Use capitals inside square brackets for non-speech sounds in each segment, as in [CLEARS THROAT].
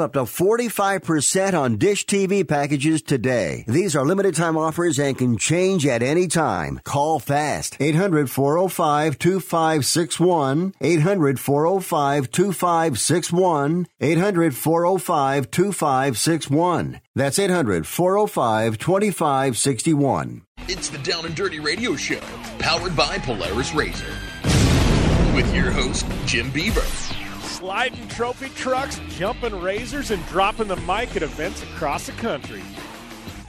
up to 45% on Dish TV packages today. These are limited time offers and can change at any time. Call fast. 800 405 2561. 800 405 2561. 800 405 2561. That's 800 405 2561. It's the Down and Dirty Radio Show, powered by Polaris Razor. With your host, Jim Beaver. Sliding trophy trucks, jumping razors, and dropping the mic at events across the country.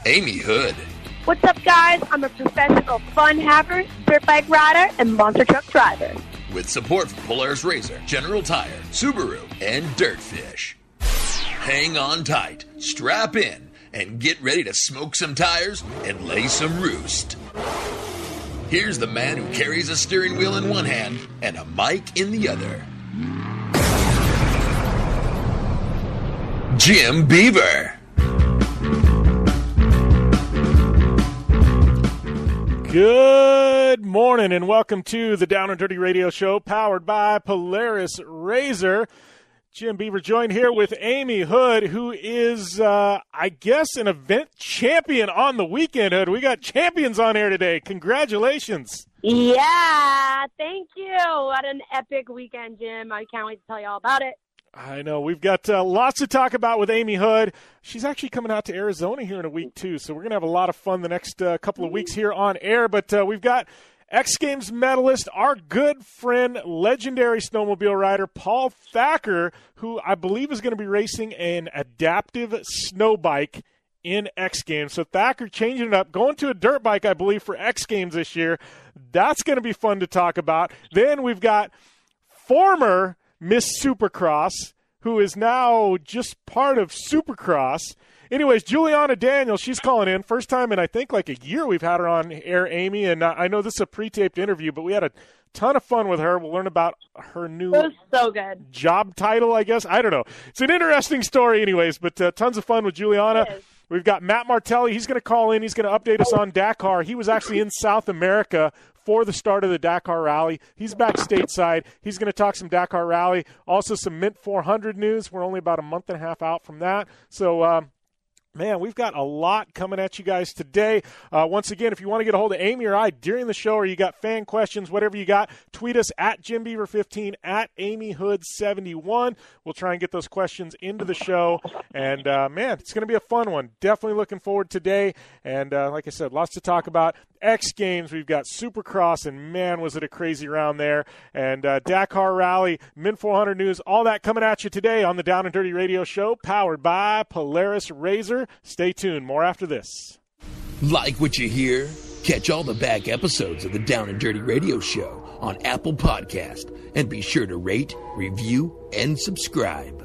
Amy Hood. What's up, guys? I'm a professional fun haver, dirt bike rider, and monster truck driver. With support from Polaris Razor, General Tire, Subaru, and Dirtfish. Hang on tight, strap in, and get ready to smoke some tires and lay some roost. Here's the man who carries a steering wheel in one hand and a mic in the other. Jim Beaver. Good morning and welcome to the Down and Dirty Radio Show powered by Polaris Razor. Jim Beaver joined here with Amy Hood, who is, uh, I guess, an event champion on the weekend. Hood, we got champions on here today. Congratulations! Yeah, thank you. What an epic weekend, Jim. I can't wait to tell you all about it. I know we've got uh, lots to talk about with Amy Hood. She's actually coming out to Arizona here in a week too, so we're gonna have a lot of fun the next uh, couple of weeks here on air. But uh, we've got X Games medalist, our good friend, legendary snowmobile rider Paul Thacker, who I believe is going to be racing an adaptive snow bike in X Games. So Thacker changing it up, going to a dirt bike, I believe, for X Games this year. That's going to be fun to talk about. Then we've got former Miss Supercross, who is now just part of Supercross. Anyways, Juliana Daniels, she's calling in. First time in, I think, like a year we've had her on air, Amy. And I know this is a pre taped interview, but we had a ton of fun with her. We'll learn about her new so good. job title, I guess. I don't know. It's an interesting story, anyways, but uh, tons of fun with Juliana. We've got Matt Martelli. He's going to call in. He's going to update us on Dakar. He was actually in South America for the start of the Dakar Rally. He's back stateside. He's going to talk some Dakar Rally. Also, some Mint 400 news. We're only about a month and a half out from that. So, um, Man, we've got a lot coming at you guys today. Uh, once again, if you want to get a hold of Amy or I during the show, or you got fan questions, whatever you got, tweet us at Jim Beaver 15 at Amy Hood 71. We'll try and get those questions into the show. And uh, man, it's going to be a fun one. Definitely looking forward today. And uh, like I said, lots to talk about. X Games, we've got Supercross, and man, was it a crazy round there. And uh, Dakar Rally, Mint 400 News, all that coming at you today on the Down and Dirty Radio Show, powered by Polaris Razor. Stay tuned. More after this. Like what you hear? Catch all the back episodes of the Down and Dirty Radio Show on Apple Podcast and be sure to rate, review, and subscribe.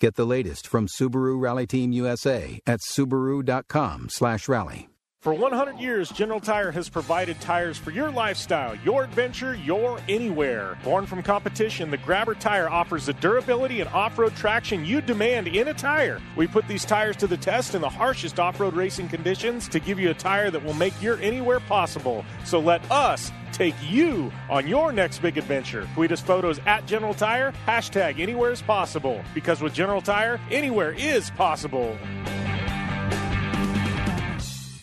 Get the latest from Subaru Rally Team USA at subaru.com/rally. For 100 years, General Tire has provided tires for your lifestyle, your adventure, your anywhere. Born from competition, the Grabber tire offers the durability and off road traction you demand in a tire. We put these tires to the test in the harshest off road racing conditions to give you a tire that will make your anywhere possible. So let us take you on your next big adventure. Tweet us photos at General Tire, hashtag anywhere is possible. Because with General Tire, anywhere is possible.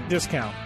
discount.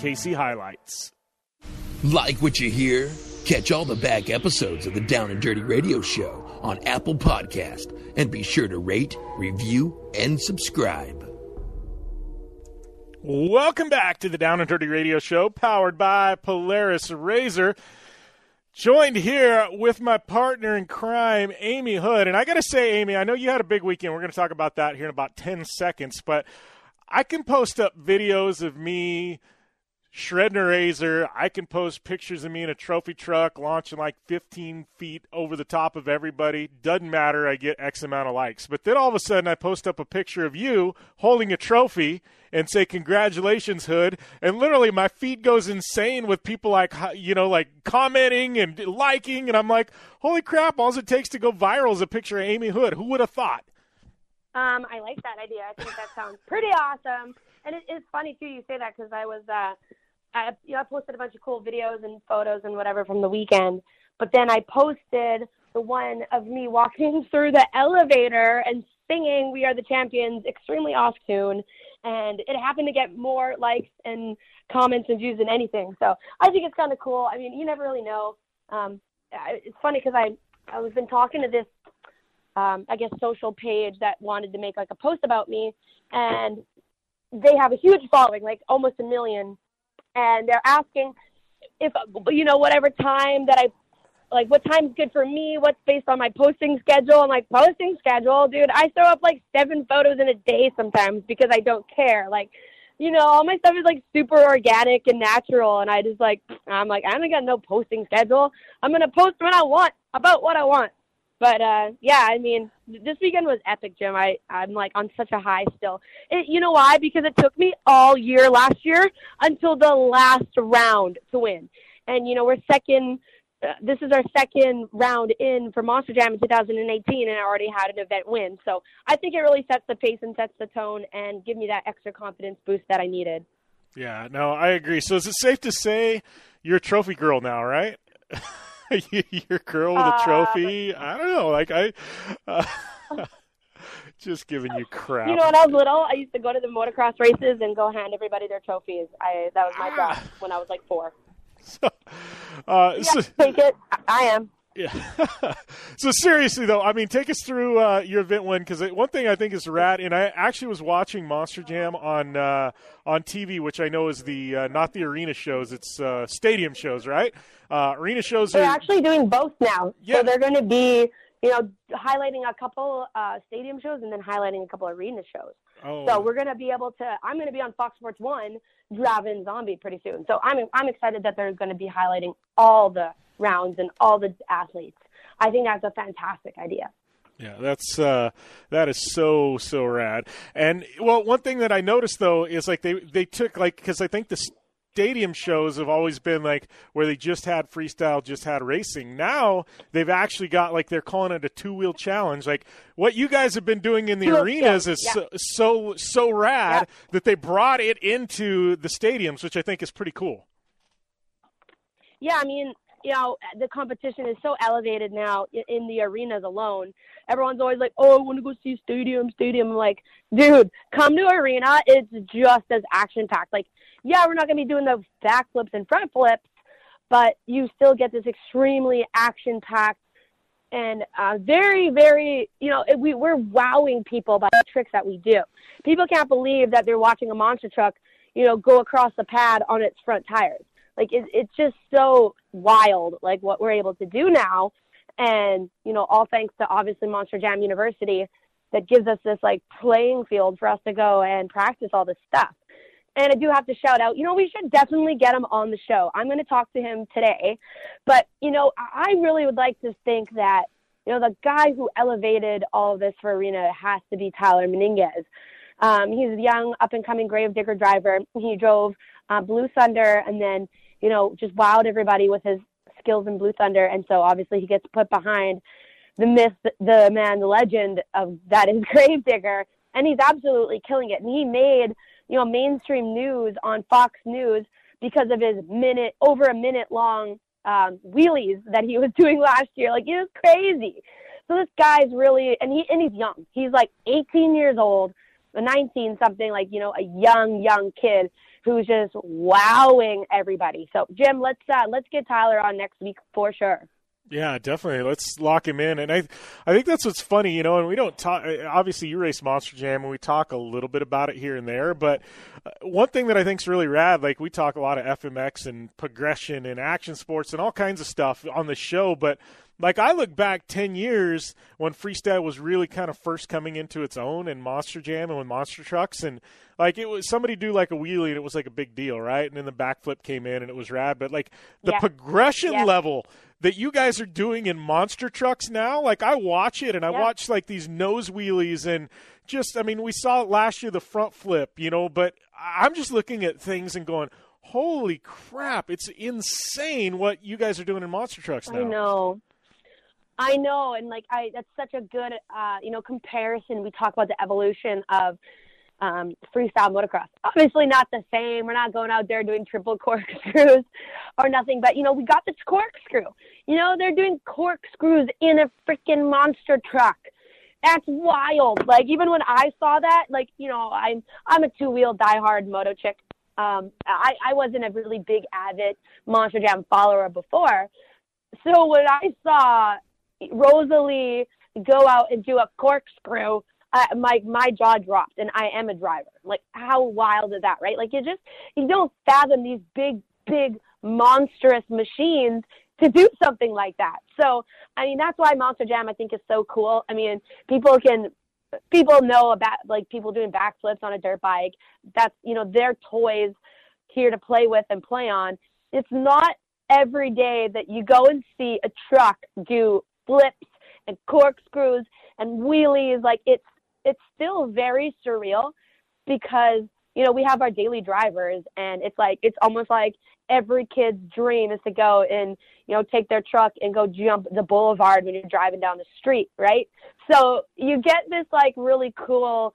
KC Highlights. Like what you hear? Catch all the back episodes of the Down and Dirty Radio Show on Apple Podcast and be sure to rate, review, and subscribe. Welcome back to the Down and Dirty Radio Show, powered by Polaris Razor. Joined here with my partner in crime, Amy Hood. And I got to say, Amy, I know you had a big weekend. We're going to talk about that here in about 10 seconds. But I can post up videos of me shredding a razor. I can post pictures of me in a trophy truck launching like 15 feet over the top of everybody. Doesn't matter. I get X amount of likes. But then all of a sudden, I post up a picture of you holding a trophy and say congratulations hood and literally my feed goes insane with people like you know like commenting and liking and i'm like holy crap all it takes to go viral is a picture of amy hood who would have thought Um, I like that idea. I think that sounds pretty awesome. And it, it's funny too you say that because I was uh, I you know I posted a bunch of cool videos and photos and whatever from the weekend, but then I posted the one of me walking [LAUGHS] through the elevator and singing "We Are the Champions" extremely off tune, and it happened to get more likes and comments and views than anything. So I think it's kind of cool. I mean, you never really know. Um, it's funny because I I was been talking to this um, I guess social page that wanted to make like a post about me, and they have a huge following, like almost a million, and they're asking if you know whatever time that I like what time's good for me, what's based on my posting schedule. I'm like posting schedule, dude. I throw up like seven photos in a day sometimes because I don't care. Like, you know, all my stuff is like super organic and natural, and I just like I'm like I don't got no posting schedule. I'm gonna post when I want about what I want. But uh, yeah, I mean, this weekend was epic, Jim. I I'm like on such a high still. It, you know why? Because it took me all year last year until the last round to win. And you know we're second. Uh, this is our second round in for Monster Jam in 2018, and I already had an event win. So I think it really sets the pace and sets the tone, and give me that extra confidence boost that I needed. yeah no i agree so is it safe to say you're a trophy girl now right [LAUGHS] [LAUGHS] you're girl with a Uh, trophy i don't know like i uh, [LAUGHS] [LAUGHS] just giving you crap You know, when I was little, I used to go to the motocross races and go hand everybody their trophies. I that was my job when I was like four. uh, Yeah, so- take it. I- I am. Yeah. [LAUGHS] so seriously though, I mean, take us through uh, your event win because one thing I think is rad, and I actually was watching Monster Jam on uh, on TV, which I know is the uh, not the arena shows, it's uh, stadium shows, right? Uh, arena shows They're are actually doing both now. Yeah. So they're going to be, you know, highlighting a couple uh, stadium shows and then highlighting a couple arena shows. Oh. So we're gonna be able to. I'm gonna be on Fox Sports One driving zombie pretty soon. So I'm I'm excited that they're going to be highlighting all the rounds and all the athletes. I think that's a fantastic idea. Yeah, that's uh, that is so so rad. And well, one thing that I noticed though is like they they took like because I think the stadium shows have always been like where they just had freestyle, just had racing. Now they've actually got like they're calling it a two wheel challenge. Like what you guys have been doing in the arenas is yeah. so, so so rad that they brought it into the stadiums, which I think is pretty cool. Yeah, I mean, you know, the competition is so elevated now in the arenas alone. Everyone's always like, "Oh, I want to go see stadium, stadium." I'm like, dude, come to arena. It's just as action packed. Like, yeah, we're not gonna be doing the backflips and front flips, but you still get this extremely action packed and uh, very, very, you know, we we're wowing people by the tricks that we do. People can't believe that they're watching a monster truck, you know, go across the pad on its front tires. Like it, it's just so wild, like what we're able to do now, and you know, all thanks to obviously Monster Jam University, that gives us this like playing field for us to go and practice all this stuff. And I do have to shout out, you know, we should definitely get him on the show. I'm going to talk to him today. But, you know, I really would like to think that, you know, the guy who elevated all of this for Arena has to be Tyler Menninga. Um, he's a young, up and coming Gravedigger driver. He drove uh, Blue Thunder and then, you know, just wowed everybody with his skills in Blue Thunder. And so obviously he gets put behind the myth, the man, the legend of that is [LAUGHS] Gravedigger. And he's absolutely killing it. And he made, you know, mainstream news on Fox News because of his minute, over a minute long um, wheelies that he [LAUGHS] was doing last year. Like it was crazy. So this guy's really, and he and he's young. He's like 18 years old, 19 something, like you know, a young young kid who's just wowing everybody. So Jim, let's uh, let's get Tyler on next week for sure. Yeah, definitely. Let's lock him in. And I, I think that's what's funny, you know. And we don't talk. Obviously, you race Monster Jam, and we talk a little bit about it here and there. But uh, one thing that I think is really rad, like we talk a lot of FMX and progression and action sports and all kinds of stuff on the show. But like I look back ten years when freestyle was really kind of first coming into its own, and Monster Jam and when Monster Trucks and like it was somebody do like a wheelie and it was like a big deal, right? And then the backflip came in and it was rad. But like the Yeah. progression Yeah. level that you guys are doing in monster trucks now like i watch it and i Yeah. watch like these nose wheelies and just i mean we saw it last year the front flip you know but i'm just looking at things and going holy crap it's insane what you guys are doing in monster trucks now I know. I know, and like I, that's such a good, uh, you know, comparison. We talk about the evolution of um, freestyle motocross. Obviously, not the same. We're not going out there doing triple [LAUGHS] corkscrews or nothing, but you know, we got this corkscrew. You know, they're doing corkscrews in a freaking monster truck. That's wild. Like even when I saw that, like you know, I'm I'm a two wheel diehard moto chick. Um, I I wasn't a really big avid Monster Jam follower before, so when I saw Rosalee go out and do a corkscrew, uh, my my jaw dropped, and I am a driver. Like, how wild is that, right? Like, you just you don't fathom these big, big, monstrous machines to do something like that. So, I mean, that's why Monster Jam I think is so cool. I mean, people can people know about like people doing backflips on a dirt bike. That's you know their toys here to play with and play on. It's not every day that you go and see a truck do flips and corkscrews and wheelies. Like it's it's still very surreal because you know we have our daily drivers and it's like it's almost like every kid's dream is to go and you know take their truck and go jump the boulevard when you're driving down the street right? So you get this like really cool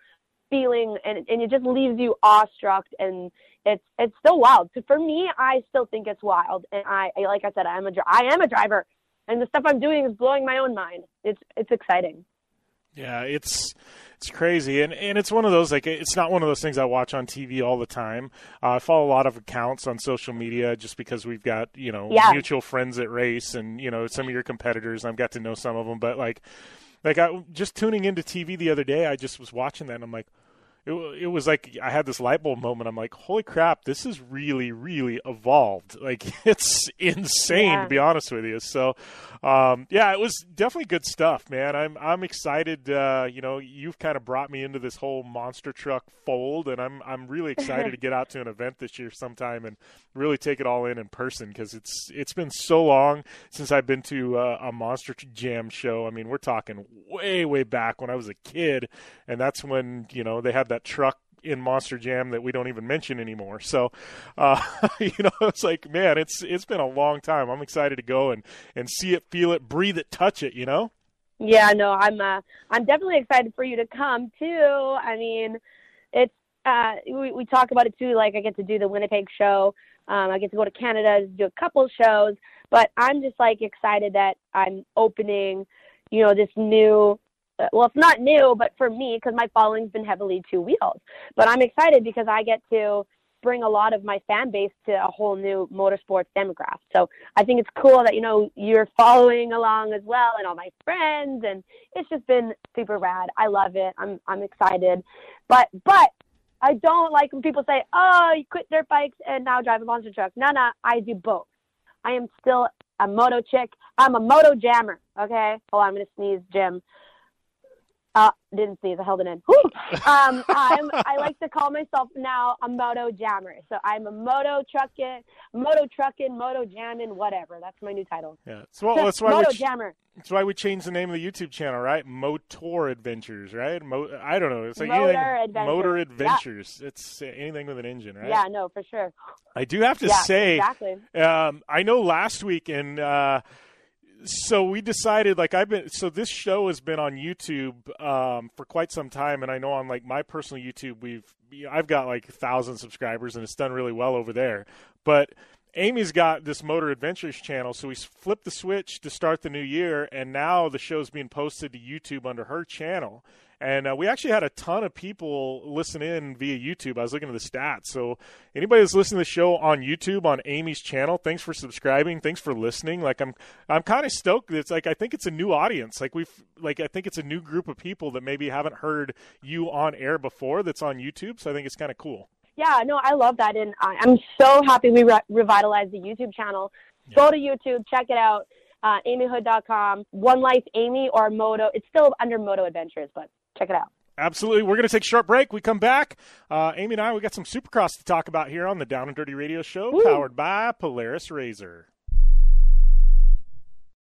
feeling and and it just leaves you awestruck and it's it's still wild. So for me i still think it's wild and i like i said i'm a i am a driver and the stuff i'm doing is blowing my own mind it's it's exciting Yeah, it's it's crazy, and and it's one of those like it's not one of those things I watch on TV all the time. Uh, I follow a lot of accounts on social media just because we've got you know Yeah. mutual friends at race, and you know some of your competitors. I've got to know some of them, but like like I just tuning into TV the other day, I just was watching that, and I'm like. It, it was like I had this light bulb moment. I'm like, holy crap, this is really, really evolved. Like [LAUGHS] it's insane Yeah. to be honest with you. So, um, yeah, it was definitely good stuff, man. I'm I'm excited. Uh, you know, you've kind of brought me into this whole monster truck fold, and I'm I'm really excited to [LAUGHS] get out to an event this year sometime and really take it all in in person because it's it's been so long since I've been to uh, a monster jam show. I mean, we're talking way way back when I was a kid, and that's when you know they had that truck in Monster Jam that we don't even mention anymore. So, uh, [LAUGHS] you know, it's like, man, it's it's been a long time. I'm excited to go and and see it, feel it, breathe it, touch it. You know. Yeah, no, I'm uh, I'm definitely excited for you to come too. I mean, it's uh, we we talk about it too. Like I get to do the Winnipeg show. Um, I get to go to Canada to do a couple shows, but I'm just like excited that I'm opening, you know, this new. Well, it's not new, but for me, because my following's been heavily two wheels. But I'm excited because I get to bring a lot of my fan base to a whole new motorsports demographic. So I think it's cool that you know you're following along as well, and all my friends, and it's just been super rad. I love it. I'm I'm excited, but but I don't like when people say, "Oh, you quit dirt bikes and now drive a monster truck." No, no, I do both. I am still a moto chick. I'm a moto jammer. Okay, hold on, I'm gonna sneeze, Jim. Uh, didn't sneeze. I held it in. Um, I'm, I like to call myself now a moto jammer. So I'm a moto trucking, moto trucking, moto jamming, whatever. That's my new title. Yeah. So well, that's why moto we ch- jammer. that's why we changed the name of the YouTube channel, right? Motor Adventures, right? Mo- I don't know. It's like Motor anything, Adventures. Motor Yeah. Adventures. It's uh, anything with an engine, right? Yeah, no, for sure. I do have to yeah, say, exactly. um, I know last week, and uh, so we decided, like, I've been, so this show has been on YouTube um, for quite some time, and I know on like my personal YouTube, we've, I've got like a thousand subscribers, and it's done really well over there. But Amy's got this Motor Adventures channel, so we flipped the switch to start the new year, and now the show's being posted to YouTube under her channel. And uh, we actually had a ton of people listen in via YouTube. I was looking at the stats. So anybody that's listening to the show on YouTube on Amy's channel, thanks for subscribing. Thanks for listening. Like I'm, I'm kind of stoked. It's like I think it's a new audience. Like we've, like I think it's a new group of people that maybe haven't heard you on air before. That's on YouTube. So I think it's kind of cool. Yeah, no, I love that, and I, I'm so happy we re- revitalized the YouTube channel. Go to YouTube, check it out. Uh, AmyHood.com, One Life Amy or Moto. It's still under Moto Adventures, but check it out. Absolutely. We're going to take a short break. We come back. Uh, Amy and I, we got some Supercross to talk about here on the Down and Dirty Radio Show, powered by Polaris Razor.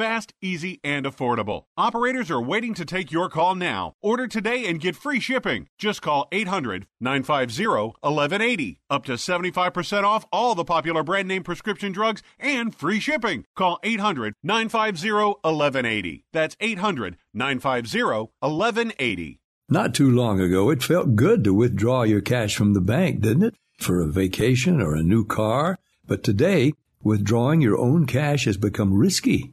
fast, easy, and affordable. Operators are waiting to take your call now. Order today and get free shipping. Just call 800 950 1180. Up to 75% off all the popular brand name prescription drugs and free shipping. Call 800 950 1180. That's 800 950 1180. Not too long ago, it felt good to withdraw your cash from the bank, didn't it? For a vacation or a new car. But today, withdrawing your own cash has become risky.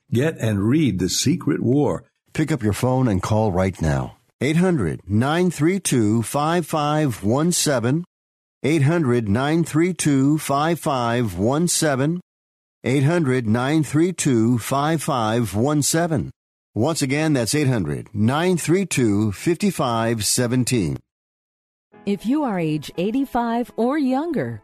get and read The Secret War. Pick up your phone and call right now. 800 932 5517. 800 932 5517. 800 932 5517. Once again, that's 800 932 5517. If you are age 85 or younger,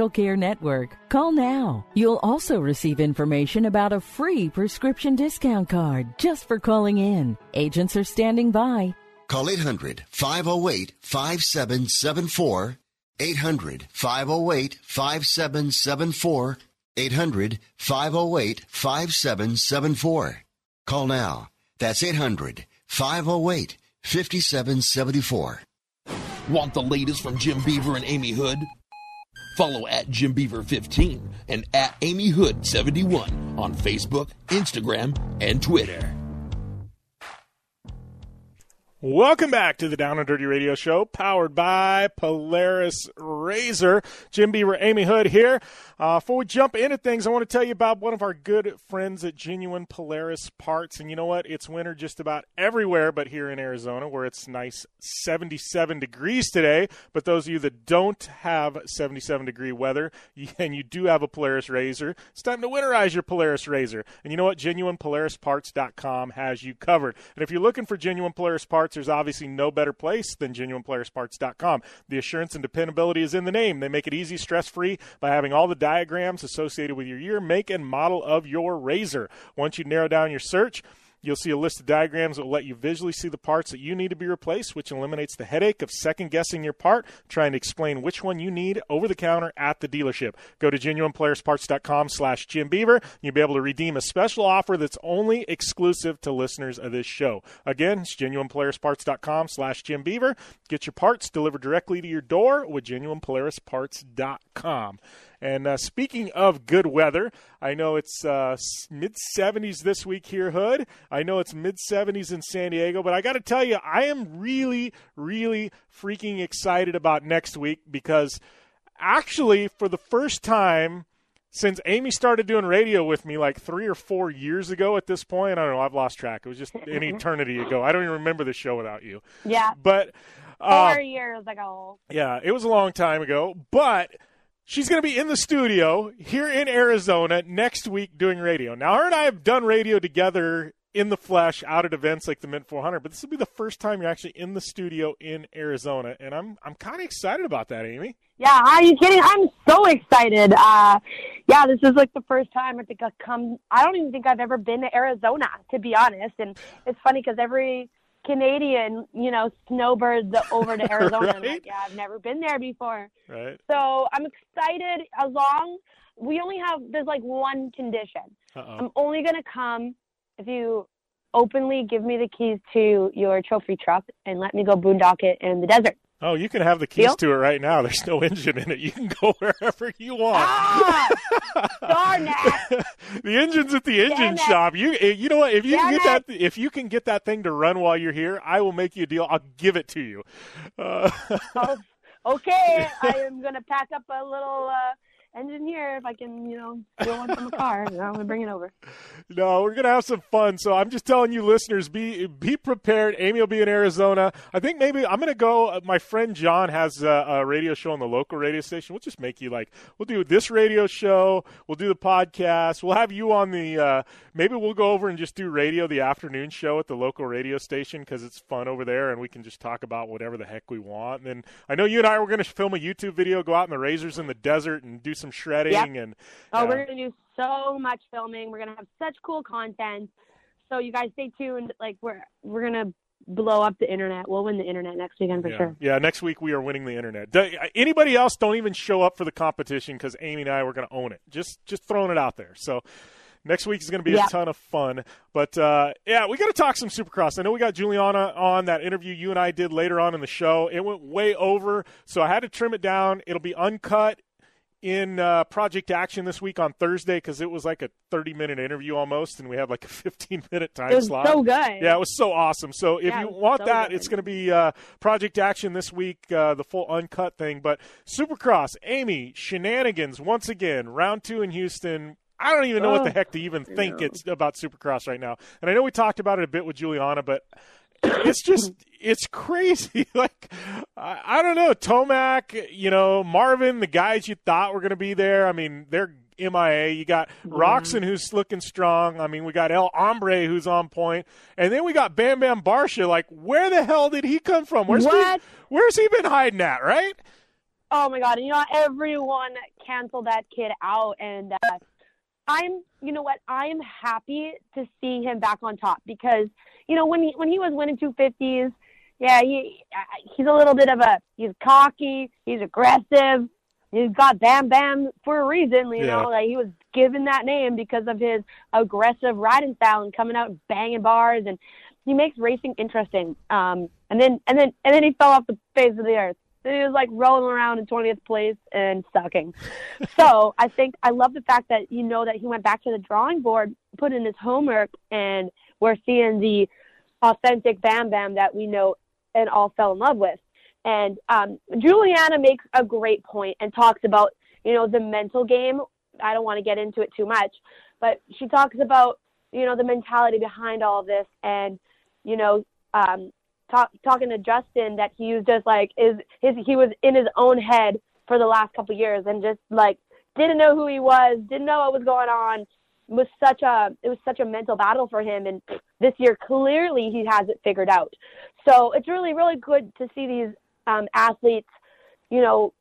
Care Network, call now. You'll also receive information about a free prescription discount card just for calling in. Agents are standing by. Call 800 508 5774. 800 508 5774. 800 508 5774. Call now. That's 800 508 5774. Want the latest from Jim Beaver and Amy Hood? Follow at Jim Beaver 15 and at Amy Hood 71 on Facebook, Instagram, and Twitter. Welcome back to the Down and Dirty Radio Show, powered by Polaris Razor. Jim Beaver, Amy Hood here. Uh, before we jump into things, I want to tell you about one of our good friends at Genuine Polaris Parts. And you know what? It's winter just about everywhere but here in Arizona, where it's nice 77 degrees today. But those of you that don't have 77 degree weather [LAUGHS] and you do have a Polaris Razor, it's time to winterize your Polaris Razor. And you know what? GenuinePolarisParts.com has you covered. And if you're looking for genuine Polaris parts, there's obviously no better place than GenuinePolarisParts.com. The assurance and dependability is in the name. They make it easy, stress free by having all the diagrams associated with your year, make, and model of your razor. Once you narrow down your search, You'll see a list of diagrams that will let you visually see the parts that you need to be replaced, which eliminates the headache of second guessing your part, trying to explain which one you need over the counter at the dealership. Go to genuinepolarisparts.com slash Jim Beaver. You'll be able to redeem a special offer that's only exclusive to listeners of this show. Again, it's genuinepolarisparts.com slash Jim Beaver. Get your parts delivered directly to your door with genuinepolarisparts.com. And uh, speaking of good weather, I know it's uh, mid 70s this week here, Hood. I know it's mid 70s in San Diego, but I got to tell you, I am really, really freaking excited about next week because actually, for the first time, since Amy started doing radio with me like three or four years ago at this point, I don't know, I've lost track. It was just an [LAUGHS] eternity ago. I don't even remember the show without you. Yeah. But four uh, years ago. Yeah, it was a long time ago. But she's going to be in the studio here in Arizona next week doing radio. Now, her and I have done radio together in the flesh out at events like the Mint 400, but this will be the first time you're actually in the studio in Arizona, and I'm I'm kind of excited about that, Amy. Yeah, are you kidding? I'm so excited. Uh, yeah, this is like the first time I think I've come. I don't even think I've ever been to Arizona, to be honest. And it's funny because every Canadian, you know, snowbirds over to [LAUGHS] Arizona. Right? I'm like, yeah, I've never been there before. Right. So I'm excited. As long we only have there's like one condition. Uh-oh. I'm only gonna come if you openly give me the keys to your trophy truck and let me go boondock it in the desert. Oh, you can have the keys to it right now. There's no engine in it. You can go [LAUGHS] wherever you want. Ah, darn it. [LAUGHS] the engine's at the engine shop. You eh, you know what? If you can Damn get that if you can get that thing to run while you're here, I will make you a deal. I'll give it to you. Uh, [LAUGHS] Oh, okay, I am gonna pack up a little uh, engine here if I can, you know, steal one from a car. I'm gonna bring it over. [LAUGHS] No, we're gonna have some fun. So I'm just telling you, listeners, be be prepared. Amy will be in Arizona. I think maybe I'm gonna go. uh, My friend John has a, a radio show on the local radio station. We'll just make you like we'll do this radio show. We'll do the podcast. We'll have you on the. Uh, maybe we'll go over and just do radio the afternoon show at the local radio station because it's fun over there, and we can just talk about whatever the heck we want. And then I know you and I were gonna film a YouTube video, go out in the razors in the desert, and do some shredding Yep. and. Oh, uh, we're gonna do so much filming. We're gonna have such cool content. So you guys stay tuned. Like we're we're gonna blow up the internet. We'll win the internet next weekend for yeah. sure. Yeah, next week we are winning the internet. Do, anybody else don't even show up for the competition because Amy and I were going to own it. Just just throwing it out there. So next week is going to be Yeah. a ton of fun. But uh, yeah, we got to talk some Supercross. I know we got Juliana on that interview you and I did later on in the show. It went way over, so I had to trim it down. It'll be uncut. In uh, Project Action this week on Thursday because it was like a 30 minute interview almost, and we had like a [LAUGHS] 15 minute time It was slot. so good. Yeah, it was so awesome. So if Yeah, you want so that, good. it's going to be uh, Project Action this week, uh, the full uncut thing. But Supercross, Amy, shenanigans once again, round two in Houston. I don't even know what the Oh, heck to even think it's about Supercross right now. And I know we talked about it a bit with Juliana, but it's just it's crazy. [LAUGHS] like I, I don't know, Tomac, you know, Marvin, the guys you thought were going to be there. I mean, they're MIA. You got Roczen, who's looking strong. I mean, we got El Hombre, who's on point, and then we got Bam Bam Barcia. Like, where the hell did he come from? Where's What? He, where's he been hiding at? Right? Oh my god! And you know everyone canceled that kid out, and uh, I'm, you know what? I'm happy to see him back on top because you know when he when he was winning two fifties, yeah, he he's a little bit of a he's cocky, he's aggressive, he's got Bam Bam for a reason, you Yeah. know, like he was given that name because of his aggressive riding style and coming out and banging bars and he makes racing interesting. Um, and then and then and then he fell off the face of the earth. He was like rolling around in 20th place and sucking. [LAUGHS] so I think I love the fact that you know that he went back to the drawing board, put in his homework, and we're seeing the authentic Bam Bam that we know and all fell in love with. And um, Juliana makes a great point and talks about you know the mental game. I don't want to get into it too much, but she talks about you know the mentality behind all of this and you know um talk, talking to Justin that he was just like is his he was in his own head for the last couple years and just like didn't know who he was, didn't know what was going on. It was such a it was such a mental battle for him and this year clearly he has it figured out. So it's really really good to see these um athletes, you know,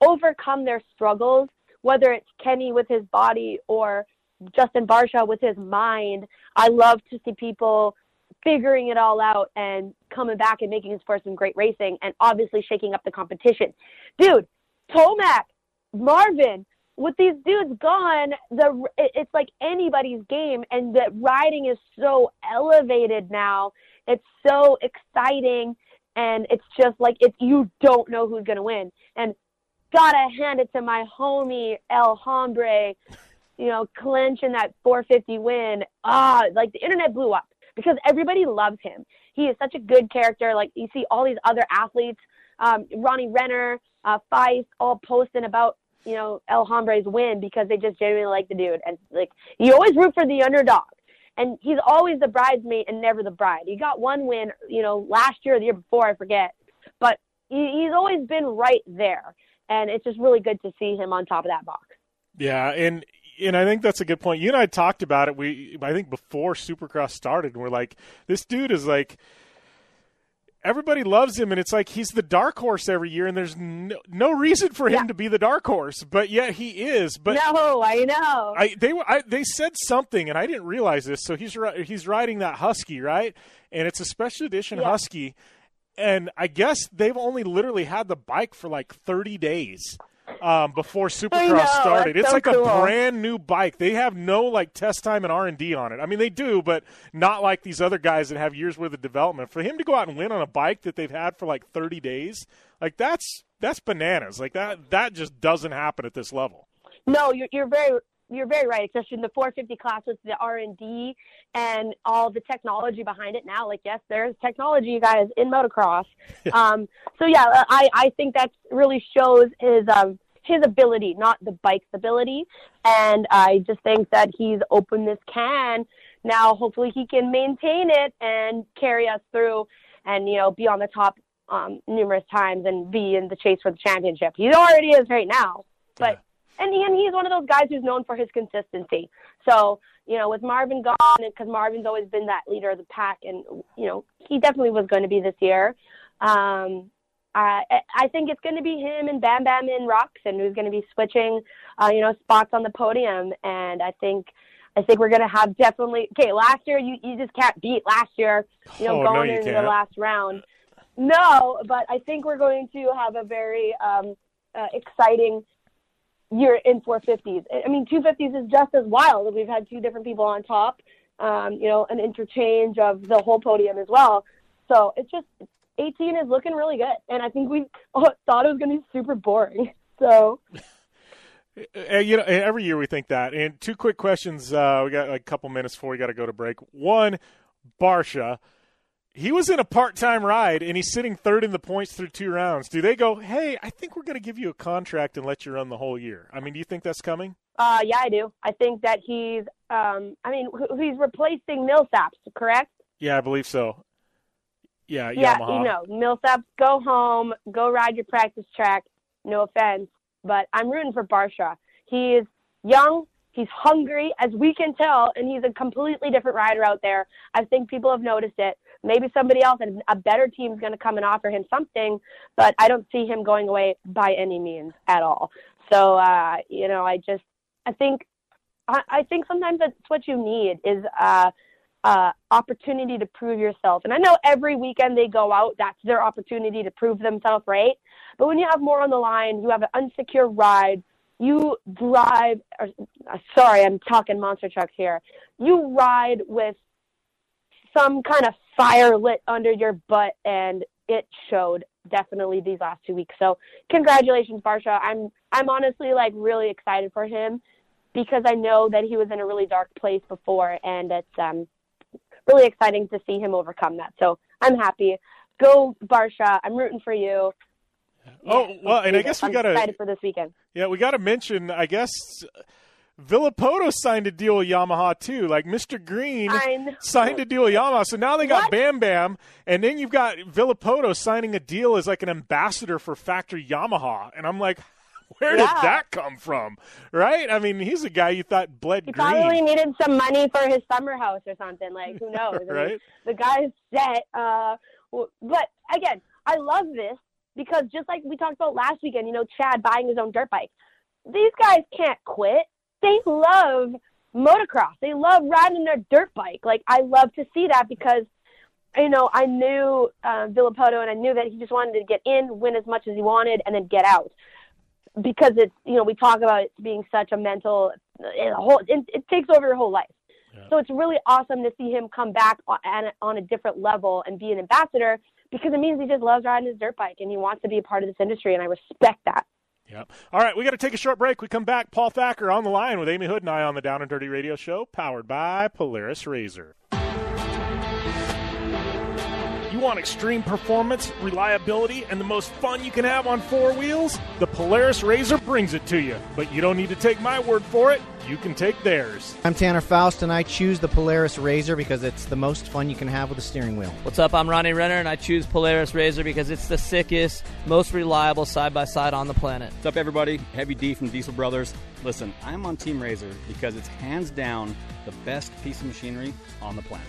overcome their struggles, whether it's Kenny with his body or Justin Barcia with his mind. I love to see people figuring it all out and coming back and making his first in great racing and obviously shaking up the competition. Dude, Tomac, Marvin, with these dudes gone, the it's like anybody's game and the riding is so elevated now. It's so exciting and it's just like if you don't know who's going to win. And gotta hand it to my homie El Hombre, you know, clinching that 450 win. Ah, like the internet blew up because everybody loves him. He is such a good character. Like you see all these other athletes, um, Ronnie Renner, uh, Feist, all posting about you know El Hombre's win because they just genuinely like the dude. And like you always root for the underdog. And he's always the bridesmaid and never the bride. He got one win, you know, last year or the year before, I forget. But he, he's always been right there. And it's just really good to see him on top of that box. Yeah, and and I think that's a good point. You and I talked about it. We I think before Supercross started, we're like, this dude is like. Everybody loves him, and it's like he's the dark horse every year, and there's no, no reason for him to be the dark horse, but yet he is. But no, I know. I they I, they said something, and I didn't realize this. So he's he's riding that Husky, right? And it's a special edition Yeah. Husky, and I guess they've only literally had the bike for like 30 days um, before Supercross know, started. It's so like cool. a brand new bike. They have no like test time and R and D on it. I mean, they do, but not like these other guys that have years worth of development. For him to go out and win on a bike that they've had for like 30 days, like that's that's bananas. Like that that just doesn't happen at this level. No, you're, you're very you're very right, especially in the 450 class with the R and all the technology behind it now. Like, yes, there's technology, you guys, in motocross. [LAUGHS] um, so yeah, I I think that really shows his um his ability, not the bike's ability, and I just think that he's opened this can. Now, hopefully, he can maintain it and carry us through, and you know, be on the top um, numerous times and be in the chase for the championship. He already is right now, but and and he's one of those guys who's known for his consistency. So you know, with Marvin gone, because Marvin's always been that leader of the pack, and you know, he definitely was going to be this year. Um, I I think it's going to be him and Bam Bam and Roczen who's going to be switching, uh, you know, spots on the podium, and I think. I think we're going to have definitely okay. Last year, you, you just can't beat last year. You know, Oh, no, going you into the can't. last round. No, but I think we're going to have a very um, uh, exciting year in 450s. I mean, 250s is just as wild. We've had two different people on top, um, you know, an interchange of the whole podium as well. So it's just 18 is looking really good, and I think we [LAUGHS] thought it was going to be super boring. So [LAUGHS] you know, every year we think that. And two quick questions. Uh, we got like a couple minutes before we got to go to break. One, Barcia. He was in a part-time ride, and he's sitting third in the points through two rounds. Do they go, "Hey, I think we're going to give you a contract and let you run the whole year"? I mean, do you think that's coming? Uh, yeah, I do. I think that he's. Um, I mean, he's replacing Millsaps, correct? Yeah, I believe so. Yeah, yeah. Yamaha. You know, Millsaps, go home, go ride your practice track. No offense, but I'm rooting for Barcia. He is young, he's hungry, as we can tell, and he's a completely different rider out there. I think people have noticed it. Maybe somebody else, and a better team, is going to come and offer him something, but I don't see him going away by any means at all. So, uh, you know, I just, I think, I, I think sometimes that's what you need is uh, uh, opportunity to prove yourself. And I know every weekend they go out, that's their opportunity to prove themselves, right? But when you have more on the line, you have an unsecure ride, you drive, or, uh, sorry, I'm talking monster trucks here. You ride with some kind of fire lit under your butt, and it showed definitely these last two weeks. So congratulations, Barcia. I'm I'm honestly like really excited for him because I know that he was in a really dark place before, and it's um really exciting to see him overcome that. So I'm happy. Go Barcia. I'm rooting for you. Oh well, and I guess we got to excited for this weekend. Yeah, we got to mention. I guess Villopoto signed a deal with Yamaha too. Like Mr. Green signed a deal with Yamaha, so now they got What? Bam Bam, and then you've got Villopoto signing a deal as like an ambassador for Factory Yamaha, and I'm like. [LAUGHS] Where did that come from? Right? I mean, he's a guy you thought bled He green. probably needed some money for his summer house or something. Like who [LAUGHS] knows? I mean, the guy's set. Uh, but again, I love this because just like we talked about last weekend, you know, Chad buying his own dirt bike. These guys can't quit. They love motocross. They love riding their dirt bike. Like I love to see that because you know I knew uh, Villopoto and I knew that he just wanted to get in, win as much as he wanted, and then get out because it's you know we talk about it being such a mental it, whole it, it takes over your whole life so it's really awesome to see him come back on, on a different level and be an ambassador because it means he just loves riding his dirt bike and he wants to be a part of this industry and i respect that Yep. All right, we got to take a short break. We come back. Paul Thacker on the line with Amy Hood and I on the Down and Dirty Radio Show, powered by Polaris Razor. You want extreme performance, reliability, and the most fun you can have on four wheels? The Polaris Razor brings it to you. But you don't need to take my word for it. You can take theirs. I'm Tanner Foust, and I choose the Polaris Razor because it's the most fun you can have with a steering wheel. What's up? I'm Ronnie Renner, and I choose Polaris Razor because it's the sickest, most reliable side by side on the planet. What's up, everybody? Heavy D from Diesel Brothers. Listen, I'm on Team Razor because it's hands down the best piece of machinery on the planet.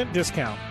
discount.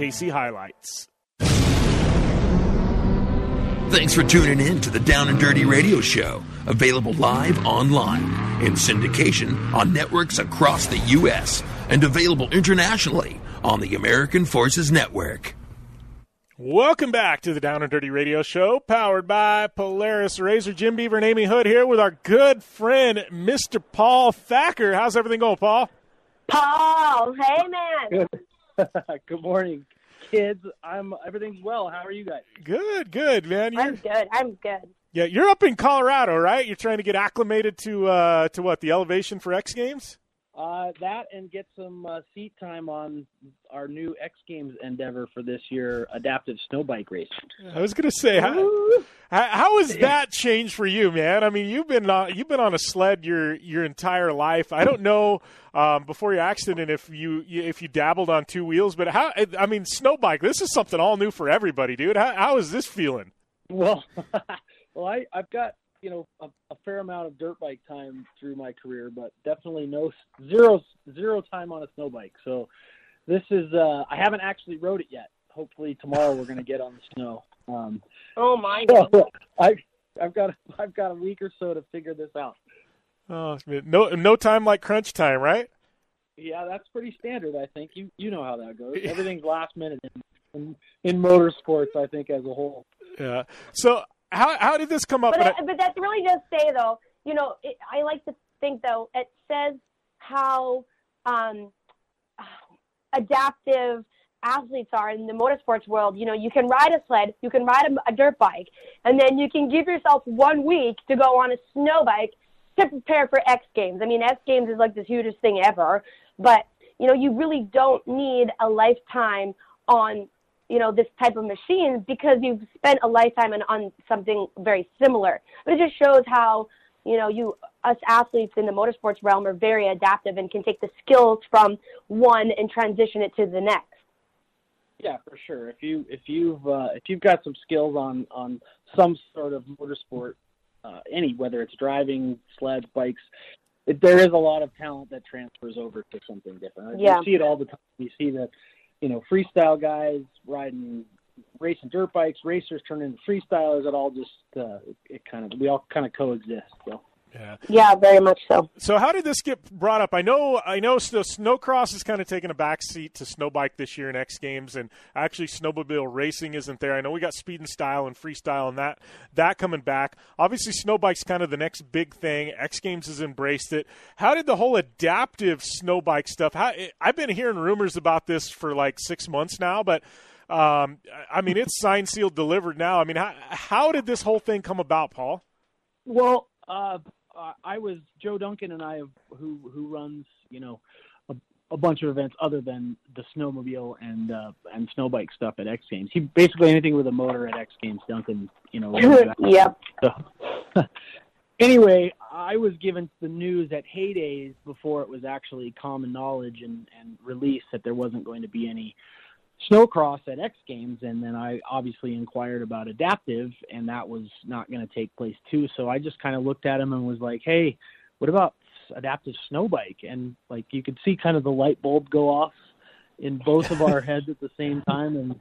KC HiLiTES. Thanks for tuning in to the Down and Dirty Radio Show, available live online in syndication on networks across the U.S. and available internationally on the American Forces Network. Welcome back to the Down and Dirty Radio Show, powered by Polaris Razor. Jim Beaver and Amy Hood here with our good friend, Mr. Paul Thacker. How's everything going, Paul? Paul, hey man. Good. [LAUGHS] good morning, kids. I'm everything's well. How are you guys? Good, good, man. You're, I'm good. I'm good. yeah, you're up in Colorado, right? You're trying to get acclimated to uh, to what the elevation for X Games. Uh, that and get some uh, seat time on our new X Games endeavor for this year, adaptive snow bike race. I was gonna say, how, how, has that changed for you, man? I mean, you've been on, you've been on a sled your your entire life. I don't know um, before your accident if you if you dabbled on two wheels, but how? I mean, snow bike. This is something all new for everybody, dude. How, how is this feeling? Well, [LAUGHS] well, I, I've got you know a, a fair amount of dirt bike time through my career, but definitely no zero zero time on a snow bike. So this is uh, I haven't actually rode it yet. Hopefully tomorrow we're going to get on the snow. Um, Oh my so god. I I've got I've got a week or so to figure this out. Oh, no no time like crunch time, right? Yeah, that's pretty standard. I think you you know how that goes. Everything's last minute in, in, in motorsports. I think as a whole. Yeah. So how how did this come up? But, And it, but that really does say though, you know, it, I like to think though it says how um, adaptive athletes are in the motorsports world. You know, you can ride a sled, you can ride a, a dirt bike, and then you can give yourself one week to go on a snow bike to prepare for X Games. I mean, X Games is like the hugest thing ever, but you know, you really don't need a lifetime on you know this type of machine because you've spent a lifetime on, on something very similar. But it just shows how you know you us athletes in the motorsports realm are very adaptive and can take the skills from one and transition it to the next. Yeah, for sure. If you if you've uh, if you've got some skills on on some sort of motorsport, uh, any whether it's driving, sleds, bikes, it, there is a lot of talent that transfers over to something different. Yeah. You see it all the time. You see the you know freestyle guys riding racing dirt bikes, racers turn into freestylers. It all just uh, it kind of we all kind of coexist. So. Yeah. Yeah, very much so. So how did this get brought up? I know I know so snowcross is kind of taking a back seat to snowbike this year in X Games, and actually snowmobile racing isn't there. I know we got speed and style and freestyle and that that coming back. Obviously, snowbike's kind of the next big thing. X Games has embraced it. How did the whole adaptive snowbike stuff? How I've been hearing rumors about this for like six months now, but. Um, I mean, it's signed, sealed, delivered now. I mean, how, how did this whole thing come about, Paul? Well, uh, I was Joe Duncan and I, who who runs you know a, a bunch of events other than the snowmobile and uh, and snowbike stuff at X Games. He basically anything with a motor at X Games. Duncan, you know. [LAUGHS] Yep. So, [LAUGHS] anyway, I was given the news at Hay Days before it was actually common knowledge and and released that there wasn't going to be any snowcross at X Games, and then I obviously inquired about adaptive, and that was not going to take place too. So I just kind of looked at him and was like, "Hey, what about adaptive snow bike?" And like you could see kind of the light bulb go off in both of our heads at the same time, and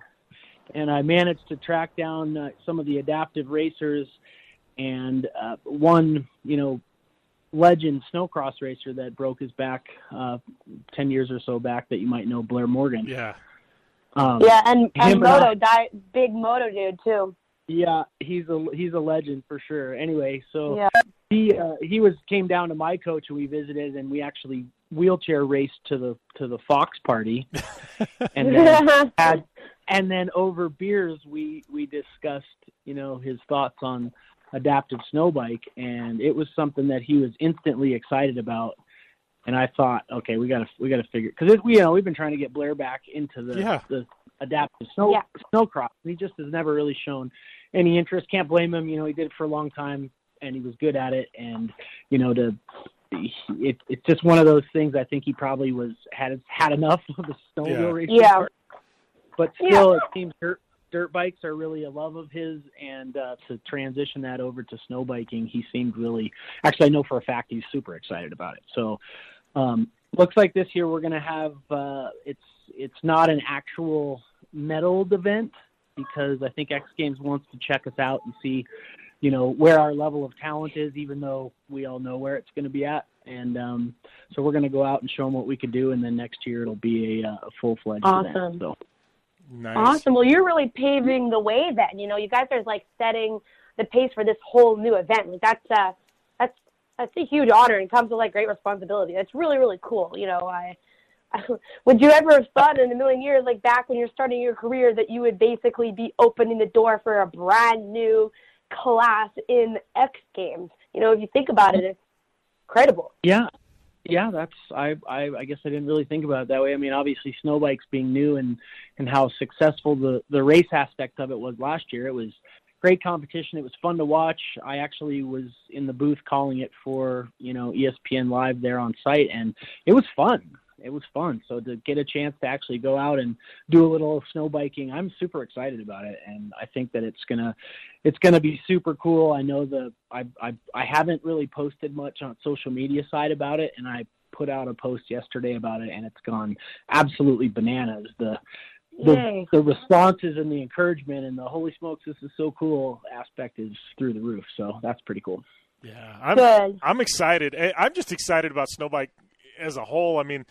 and I managed to track down uh, some of the adaptive racers, and uh, one, you know. Legend snowcross racer that broke his back uh, ten years or so back that you might know Blair Morgan Yeah. Um, yeah, and, him and and I- Moto, di- big Moto dude too. Yeah, he's a he's a legend for sure. Anyway, so Yeah. he uh, he was came down to my coach who we visited, and we actually wheelchair raced to the to the Fox party, [LAUGHS] and then [LAUGHS] had, and then over beers we we discussed you know his thoughts on adaptive snow bike, and it was something that he was instantly excited about. And I thought, okay, we gotta we gotta figure because we you know we've been trying to get Blair back into the Yeah. the adaptive snow Yeah. snowcross. He just has never really shown any interest. Can't blame him. You know, he did it for a long time and he was good at it. And you know, to it, it's just one of those things. I think he probably was had had enough of the snowmobile Yeah. racing. Yeah. part. But still, it seems dirt dirt bikes are really a love of his, and uh, to transition that over to snow biking, he seemed really. Actually, I know for a fact he's super excited about it. So, um, looks like this year we're going to have. Uh, it's it's not an actual medaled event because I think X Games wants to check us out and see, you know, where our level of talent is, even though we all know where it's going to be at. And um, so we're going to go out and show them what we could do, and then next year it'll be a, uh, a full fledged Awesome. event. So. Nice. Awesome. Well, you're really paving the way then. You know, you guys are like setting the pace for this whole new event. Like that's uh that's a huge honor and comes with like great responsibility. That's really really cool. You know, I, I [LAUGHS] would you ever have thought in a million years, like back when you're starting your career, that you would basically be opening the door for a brand new class in X Games? You know, if you think about it, it's incredible. Yeah, yeah, that's I, I I guess I didn't really think about it that way. I mean, obviously snow bikes being new and and how successful the the race aspect of it was last year. It was great competition. It was fun to watch. I actually was in the booth calling it for, you know, ESPN live there on site and it was fun. It was fun. So to get a chance to actually go out and do a little snow biking, I'm super excited about it and I think that it's to it's to be super cool. I know the I I I haven't really posted much on social media side about it, and I put out a post yesterday about it, and it's gone absolutely bananas. The the, the responses and the encouragement and the holy smokes, this is so cool aspect is through the roof. So that's pretty cool. Yeah, I'm Good. I'm excited. Eh, I'm just excited about snowbike as a whole. I mean,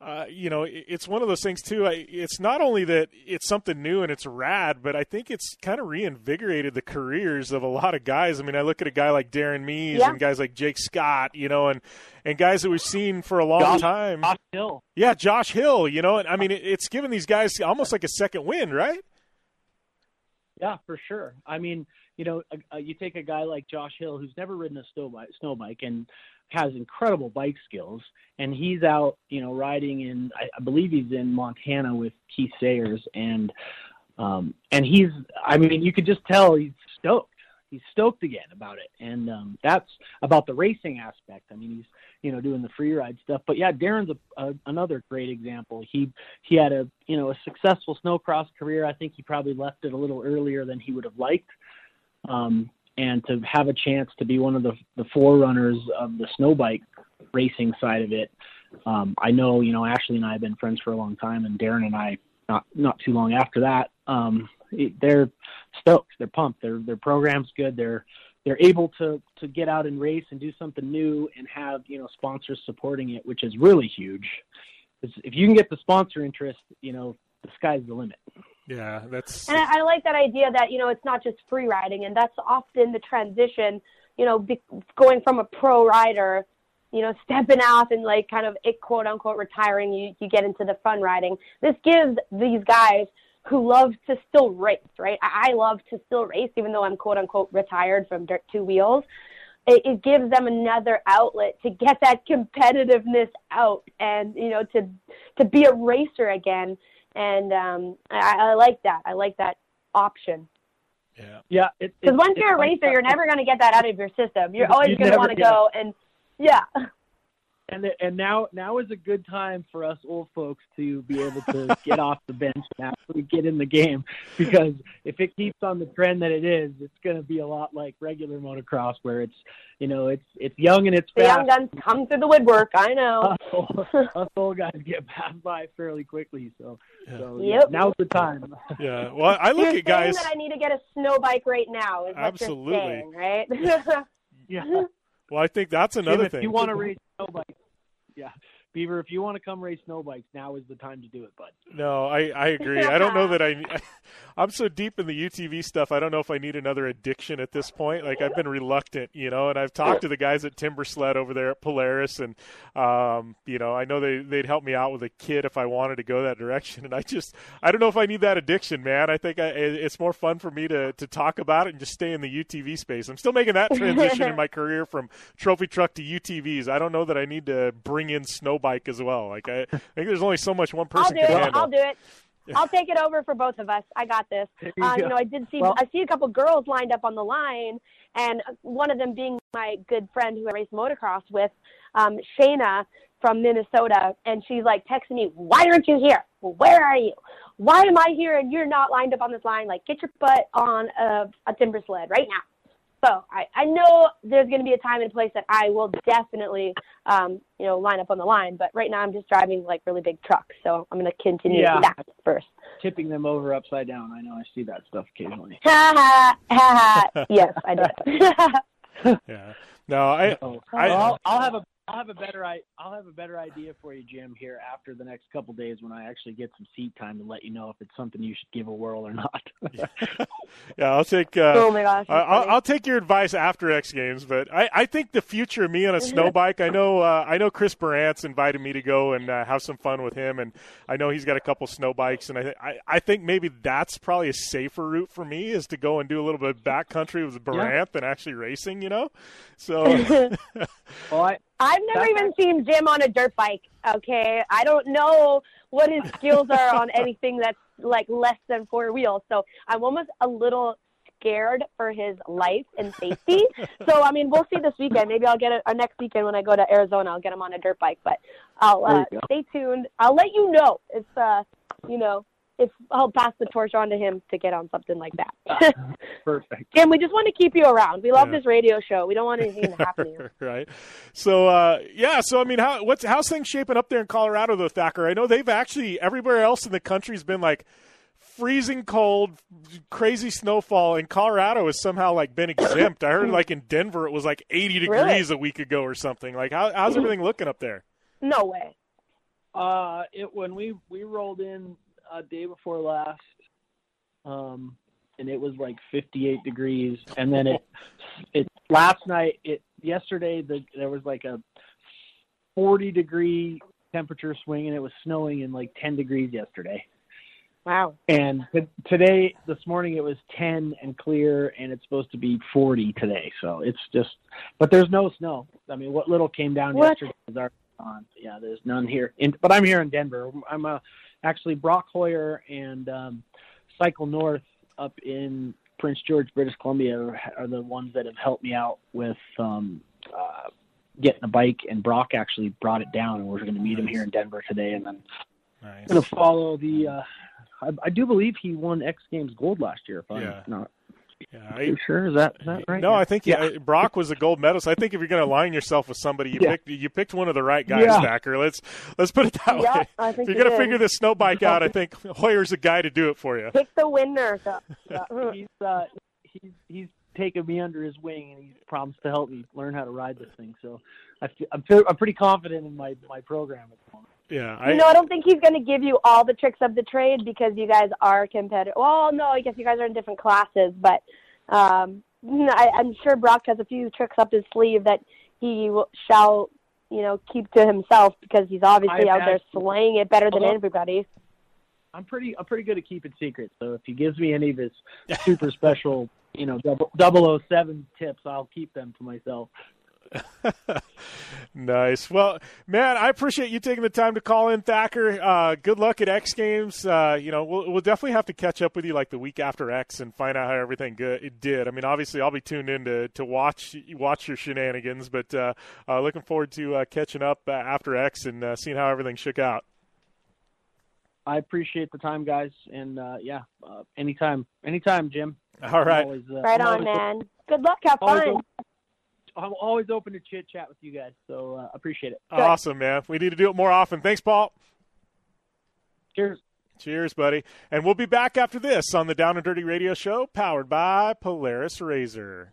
uh, you know, it's one of those things too. It's not only that it's something new and it's rad, but I think it's kind of reinvigorated the careers of a lot of guys. I mean, I look at a guy like Darren Mees Yeah. and guys like Jake Scott, you know, and and guys that we've seen for a long Josh- time. Josh Hill. Yeah, Josh Hill, you know, and I mean, it's given these guys almost like a second wind, right? Yeah, for sure. I mean, you know, you take a guy like Josh Hill who's never ridden a snow bike, snow bike and has incredible bike skills, and he's out, you know, riding in, I, I believe he's in Montana with Keith Sayers, and um, and he's, I mean, you could just tell he's stoked. He's stoked again about it, and um, that's about the racing aspect. I mean, he's, you know, doing the free ride stuff. But yeah, Darren's a, a, another great example. He he had a you know a successful snowcross career. I think he probably left it a little earlier than he would have liked. Um, and to have a chance to be one of the the forerunners of the snow bike racing side of it. Um, I know you know Ashley and I have been friends for a long time, and Darren and I not not too long after that. Um, it- they're stoked. They're pumped. Their their program's good. They're they're able to to get out and race and do something new and have you know sponsors supporting it, which is really huge. If you can get the sponsor interest, you know the sky's the limit. Yeah, that's And I, I like that idea that you know it's not just free riding, and that's often the transition. You know, be, going from a pro rider, you know, stepping off and like kind of it, quote unquote retiring, you you get into the fun riding. This gives these guys who love to still race, right? I, I love to still race, even though I'm quote unquote retired from dirt two wheels. It, it gives them another outlet to get that competitiveness out, and you know, to to be a racer again and um, I, I like that. I like that option. Yeah. Yeah. Because once it's you're a racer, that- you're never going to get that out of your system. You're always you going to want to go and yeah. And and now now is a good time for us old folks to be able to [LAUGHS] get off the bench and actually get in the game because if it keeps on the trend that it is, it's going to be a lot like regular motocross where it's you know it's it's young and it's The young fast. guns come through the woodwork. I know. [LAUGHS] Us old, [LAUGHS] us old guys get passed by fairly quickly, so so yeah, Yep. now's the time. Yeah. Well, I look you're at guys. that I need to get a snow bike right now. Is what Absolutely. you're saying, right? yeah. Well, I think that's another Jim, if thing. you want to race snow bike, yeah. Beaver, if you want to come race snow bikes, now is the time to do it, bud. No, I, I agree. I don't know that I. [LAUGHS] I'm so deep in the UTV stuff. I don't know if I need another addiction at this point. Like I've been reluctant, you know, and I've talked to the guys at Timbersled over there at Polaris, and um, you know, I know they they'd help me out with a kit if I wanted to go that direction. And I just, I don't know if I need that addiction, man. I think I, it's more fun for me to to talk about it and just stay in the UTV space. I'm still making that [LAUGHS] transition in my career from trophy truck to UTVs. I don't know that I need to bring in snow bike as well. Like I, I think there's only so much one person I'll do can it. handle. I'll do it. I'll take it over for both of us. I got this. you Uh, you know, I did see Well- I see a couple girls lined up on the line, and one of them being my good friend who I race motocross with, um, Shayna from Minnesota, and she's like texting me, "Why aren't you here? Where are you? Why am I here and you're not lined up on this line? Like, get your butt on a, a Timbersled right now." So I, I know there's going to be a time and place that I will definitely, um, you know, line up on the line. But right now I'm just driving like really big trucks, so I'm going to continue Yeah. that first. Tipping them over upside down. I know I see that stuff occasionally. Ha ha ha ha. Yes, I did. [LAUGHS] yeah. No, I. I I'll, I'll have a I'll have a better I I'll have a better idea for you, Jim, here after the next couple days when I actually get some seat time to let you know if it's something you should give a whirl or not. Yeah, [LAUGHS] I'll take. Uh, Oh my gosh, I- that's I'll. I'll take your advice after X Games, but I, I think the future of me on a snow [LAUGHS] bike. I know uh, I know Chris Burandt invited me to go and uh, have some fun with him, and I know he's got a couple snow bikes, and I, th- I I think maybe that's probably a safer route for me is to go and do a little bit of backcountry with Burandt than actually racing. You know, so [LAUGHS] well, I, I've never even seen Jim on a dirt bike. Okay, I don't know what his skills are on [LAUGHS] anything that's like less than four wheels. So I'm almost a little scared for his life and safety. [LAUGHS] so I mean, we'll see this weekend. Maybe I'll get it or next weekend when I go to Arizona. I'll get him on a dirt bike. But I'll uh, stay tuned. I'll let you know It's uh, you know if I'll pass the torch on to him to get on something like that. [LAUGHS] Perfect. Jim, we just want to keep you around. We love Yeah. this radio show. We don't want anything to happen to you. [LAUGHS] right. So uh, yeah, so I mean, how what's how's things shaping up there in Colorado though, Thacker? I know they've actually everywhere else in the country's been like freezing cold, crazy snowfall, and Colorado has somehow like been exempt. I heard like in Denver it was like 80 Really? degrees a week ago or something. Like how, how's everything looking up there? No way. Uh, it when we we rolled in uh, day before last, um, and it was like 58 degrees, and then it [LAUGHS] it last night it yesterday the there was like a 40 degree temperature swing, and it was snowing in like 10 degrees yesterday. Wow. And t- today, this morning, it was 10 and clear, and it's supposed to be 40 today. So it's just, but there's no snow. I mean, what little came down What? yesterday is already gone. Yeah, there's none here. In, but I'm here in Denver. I'm uh, actually Brock Hoyer and um, Cycle North up in Prince George, British Columbia, are, are the ones that have helped me out with um, uh, getting a bike. And Brock actually brought it down, and we're going to meet him here in Denver today, and then Nice. going to follow the. Uh, I, I do believe he won X Games gold last year. If I'm Yeah. not Yeah, too sure, is that is that right? No, I think yeah. Brock was a gold medalist. I think if you're going to align yourself with somebody, you Yeah. picked you picked one of the right guys, Yeah. Thacker. Let's let's put it that Yeah, way. I think if you you're going to figure this snow bike out, I [LAUGHS] think Hoyer's the guy to do it for you. Pick the winner. So, [LAUGHS] Yeah, [LAUGHS] he's uh, he's he's taken me under his wing and he's promised to help me learn how to ride this thing. So I feel, I'm I'm pretty confident in my my program at the moment. Yeah, you know, I don't think he's going to give you all the tricks of the trade because you guys are competitive. Well, no, I guess you guys are in different classes, but um, I, I'm sure Brock has a few tricks up his sleeve that he will, shall, you know, keep to himself because he's obviously I out there slaying it better than everybody. I'm pretty I'm pretty good at keeping secrets. So if he gives me any of his [LAUGHS] super special, you know, double double o seven tips, I'll keep them to myself. [LAUGHS] Nice. Well, man, I appreciate you taking the time to call in, Thacker. Uh, good luck at X Games. Uh, you know, we'll, we'll definitely have to catch up with you like the week after X and find out how everything good it did. I mean, obviously, I'll be tuned in to, to watch watch your shenanigans, but uh, uh, looking forward to uh, catching up uh, after X and uh, seeing how everything shook out. I appreciate the time, guys, and uh, yeah, uh, anytime, anytime, Jim. All right. Always, uh, Right on, always- man. Good luck. Have always fun. I'm always open to chit chat with you guys, so uh, appreciate it. Awesome, man. We need to do it more often. Thanks, Paul. Cheers. Cheers, buddy. And we'll be back after this on the Down and Dirty Radio Show, powered by Polaris Razor.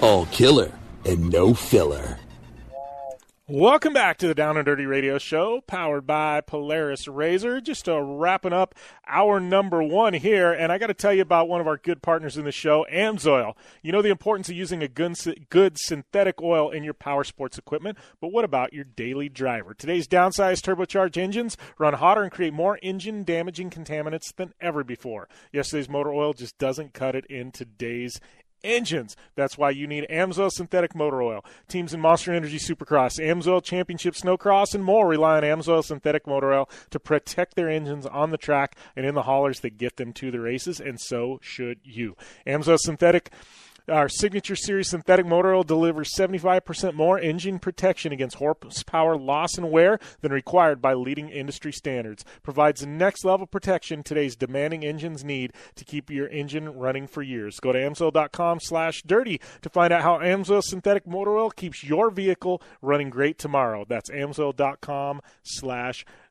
All killer and no filler. Welcome back to the Down and Dirty Radio Show, powered by Polaris Razor. Just uh, wrapping up our number one here, and I got to tell you about one of our good partners in the show, Amsoil. You know the importance of using a good, good synthetic oil in your power sports equipment, but what about your daily driver? Today's downsized turbocharged engines run hotter and create more engine damaging contaminants than ever before. Yesterday's motor oil just doesn't cut it in today's engines. That's why you need Amsoil synthetic motor oil. Teams in Monster Energy Supercross, Amsoil Championship Snowcross, and more rely on Amsoil synthetic motor oil to protect their engines on the track and in the haulers that get them to the races, and so should you. Amsoil synthetic our signature series synthetic motor oil delivers 75% more engine protection against horsepower loss and wear than required by leading industry standards. Provides the next level protection today's demanding engines need to keep your engine running for years. Go to amsoil.com slash dirty to find out how Amsoil synthetic motor oil keeps your vehicle running great tomorrow. That's amsoil.com slash dirty.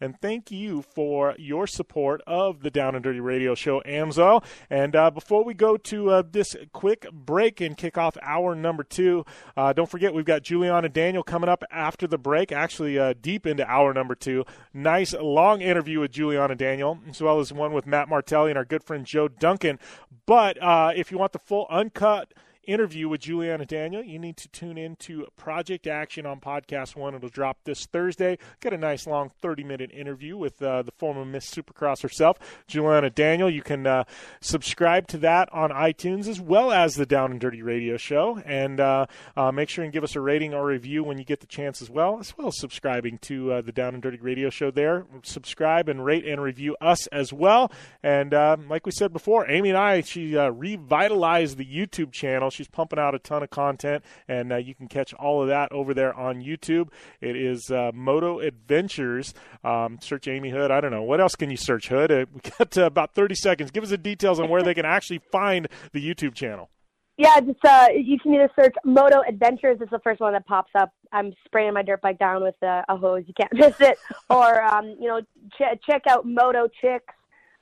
And thank you for your support of the Down and Dirty Radio Show, Amsoil. And uh, before we go to uh, this quick break and kick off hour number two, uh, don't forget we've got Juliana Daniel coming up after the break, actually uh, deep into hour number two. Nice long interview with Juliana Daniel, as well as one with Matt Martelli and our good friend Joe Duncan. But uh, if you want the full uncut, interview with Juliana Daniel, you need to tune in to Project Action on Podcast One. It'll drop this Thursday. Get a nice long 30 minute interview with uh, the former Miss Supercross herself, Juliana Daniel. You can uh, subscribe to that on iTunes as well as the Down and Dirty Radio Show. And uh, uh make sure and give us a rating or review when you get the chance as well, as well as subscribing to uh, the Down and Dirty Radio Show there. Subscribe and rate and review us as well. And uh, like we said before, Amy and I, she revitalized the YouTube channel. She's pumping out a ton of content, and you can catch all of that over there on YouTube. It is Moto Adventures. Um, search Amy Hood. I don't know. What else can you search, Hood? we got about 30 seconds. Give us the details on where they can actually find the YouTube channel. Yeah, just uh, you can either search Moto Adventures. It's the first one that pops up. I'm spraying my dirt bike down with a, a hose. You can't [LAUGHS] miss it. or um, you know, ch- check out Moto Chicks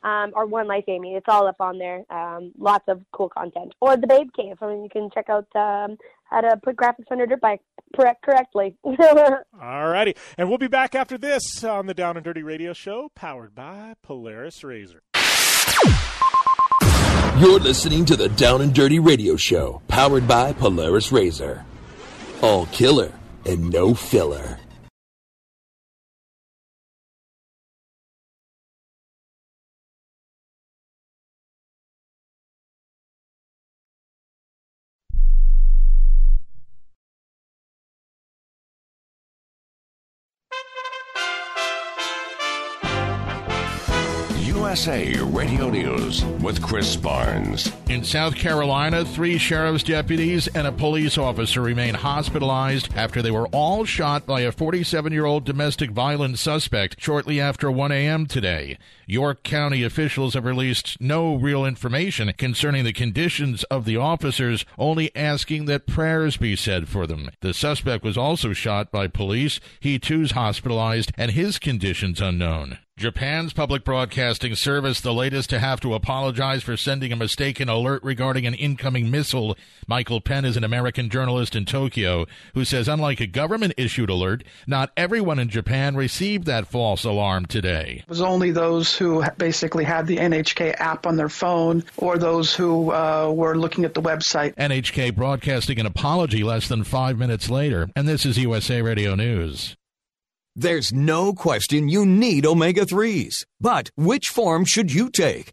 um, or One Life Amy. It's all up on there. Um, lots of cool content. Or the Babe Cave. I mean, you can check out um, how to put graphics on your dirt bike correct, correctly. [LAUGHS] all righty, and we'll be back after this on the Down and Dirty Radio Show, powered by Polaris Razor. You're listening to the Down and Dirty Radio Show, powered by Polaris Razor. All killer and no filler. USA Radio News with Chris Barnes. In South Carolina, three sheriff's deputies and a police officer remain hospitalized after they were all shot by a 47 year old domestic violence suspect shortly after 1 a.m. today. York County officials have released no real information concerning the conditions of the officers, only asking that prayers be said for them. The suspect was also shot by police. He too's hospitalized and his conditions unknown. Japan's public broadcasting service, the latest to have to apologize for sending a mistaken alert regarding an incoming missile. Michael Penn is an American journalist in Tokyo who says, unlike a government issued alert, not everyone in Japan received that false alarm today. It was only those who basically had the NHK app on their phone or those who uh, were looking at the website. NHK broadcasting an apology less than five minutes later, and this is USA Radio News. There's no question you need omega 3s. But which form should you take?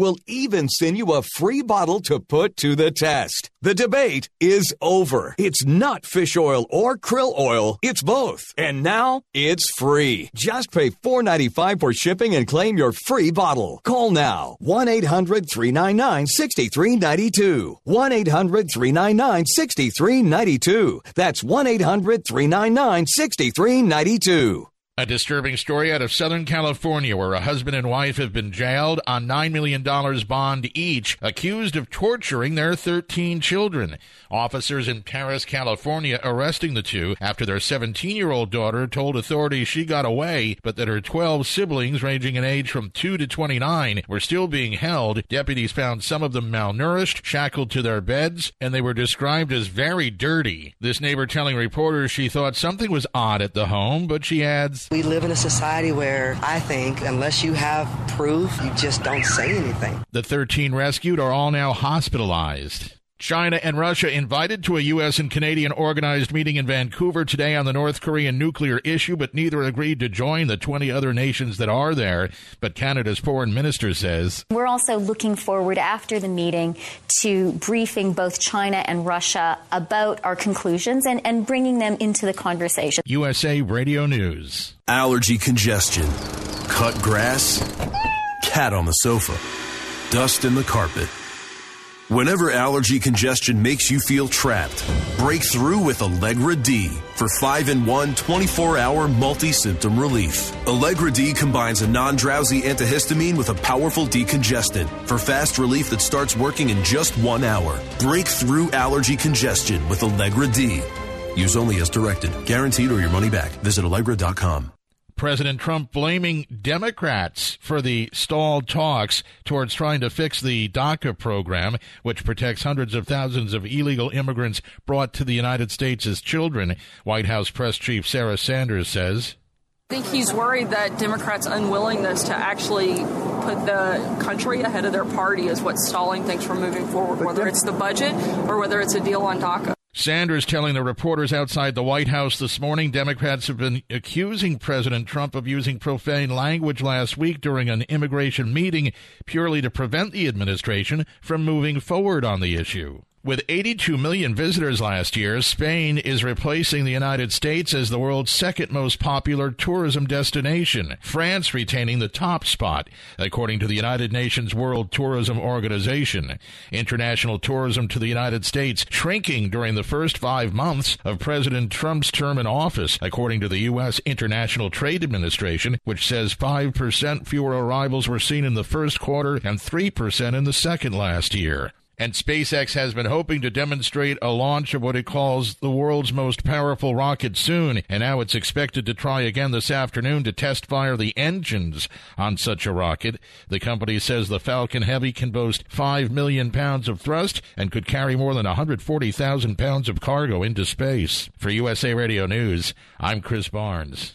We'll even send you a free bottle to put to the test. The debate is over. It's not fish oil or krill oil, it's both. And now it's free. Just pay $4.95 for shipping and claim your free bottle. Call now 1 800 399 6392. 1 800 399 6392. That's 1 800 399 6392. A disturbing story out of Southern California where a husband and wife have been jailed on $9 million bond each, accused of torturing their 13 children. Officers in Perris, California arresting the two after their 17 year old daughter told authorities she got away, but that her 12 siblings, ranging in age from 2 to 29, were still being held. Deputies found some of them malnourished, shackled to their beds, and they were described as very dirty. This neighbor telling reporters she thought something was odd at the home, but she adds, we live in a society where I think unless you have proof, you just don't say anything. The 13 rescued are all now hospitalized. China and Russia invited to a U.S. and Canadian organized meeting in Vancouver today on the North Korean nuclear issue, but neither agreed to join the 20 other nations that are there. But Canada's foreign minister says We're also looking forward after the meeting to briefing both China and Russia about our conclusions and, and bringing them into the conversation. USA Radio News. Allergy congestion, cut grass, cat on the sofa, dust in the carpet. Whenever allergy congestion makes you feel trapped, break through with Allegra D for 5 in 1 24 hour multi symptom relief. Allegra D combines a non drowsy antihistamine with a powerful decongestant for fast relief that starts working in just one hour. Break through allergy congestion with Allegra D. Use only as directed. Guaranteed or your money back. Visit Allegra.com. President Trump blaming Democrats for the stalled talks towards trying to fix the DACA program, which protects hundreds of thousands of illegal immigrants brought to the United States as children. White House Press Chief Sarah Sanders says. I think he's worried that Democrats' unwillingness to actually put the country ahead of their party is what's stalling things from moving forward, whether it's the budget or whether it's a deal on DACA. Sanders telling the reporters outside the White House this morning Democrats have been accusing President Trump of using profane language last week during an immigration meeting purely to prevent the administration from moving forward on the issue. With 82 million visitors last year, Spain is replacing the United States as the world's second most popular tourism destination, France retaining the top spot, according to the United Nations World Tourism Organization. International tourism to the United States shrinking during the first five months of President Trump's term in office, according to the U.S. International Trade Administration, which says 5% fewer arrivals were seen in the first quarter and 3% in the second last year and SpaceX has been hoping to demonstrate a launch of what it calls the world's most powerful rocket soon, and now it's expected to try again this afternoon to test fire the engines on such a rocket. The company says the Falcon Heavy can boast 5 million pounds of thrust and could carry more than 140,000 pounds of cargo into space. For USA Radio News, I'm Chris Barnes.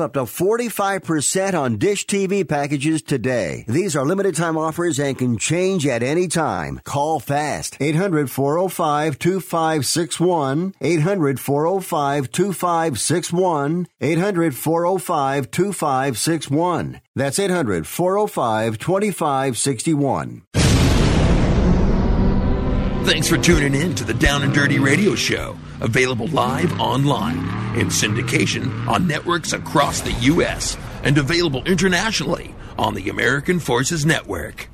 up to 45% on Dish TV packages today. These are limited time offers and can change at any time. Call fast. 800 405 2561. 800 405 2561. 800 405 2561. That's 800 405 2561. Thanks for tuning in to the Down and Dirty Radio Show, available live online in syndication on networks across the U.S. and available internationally on the American Forces Network.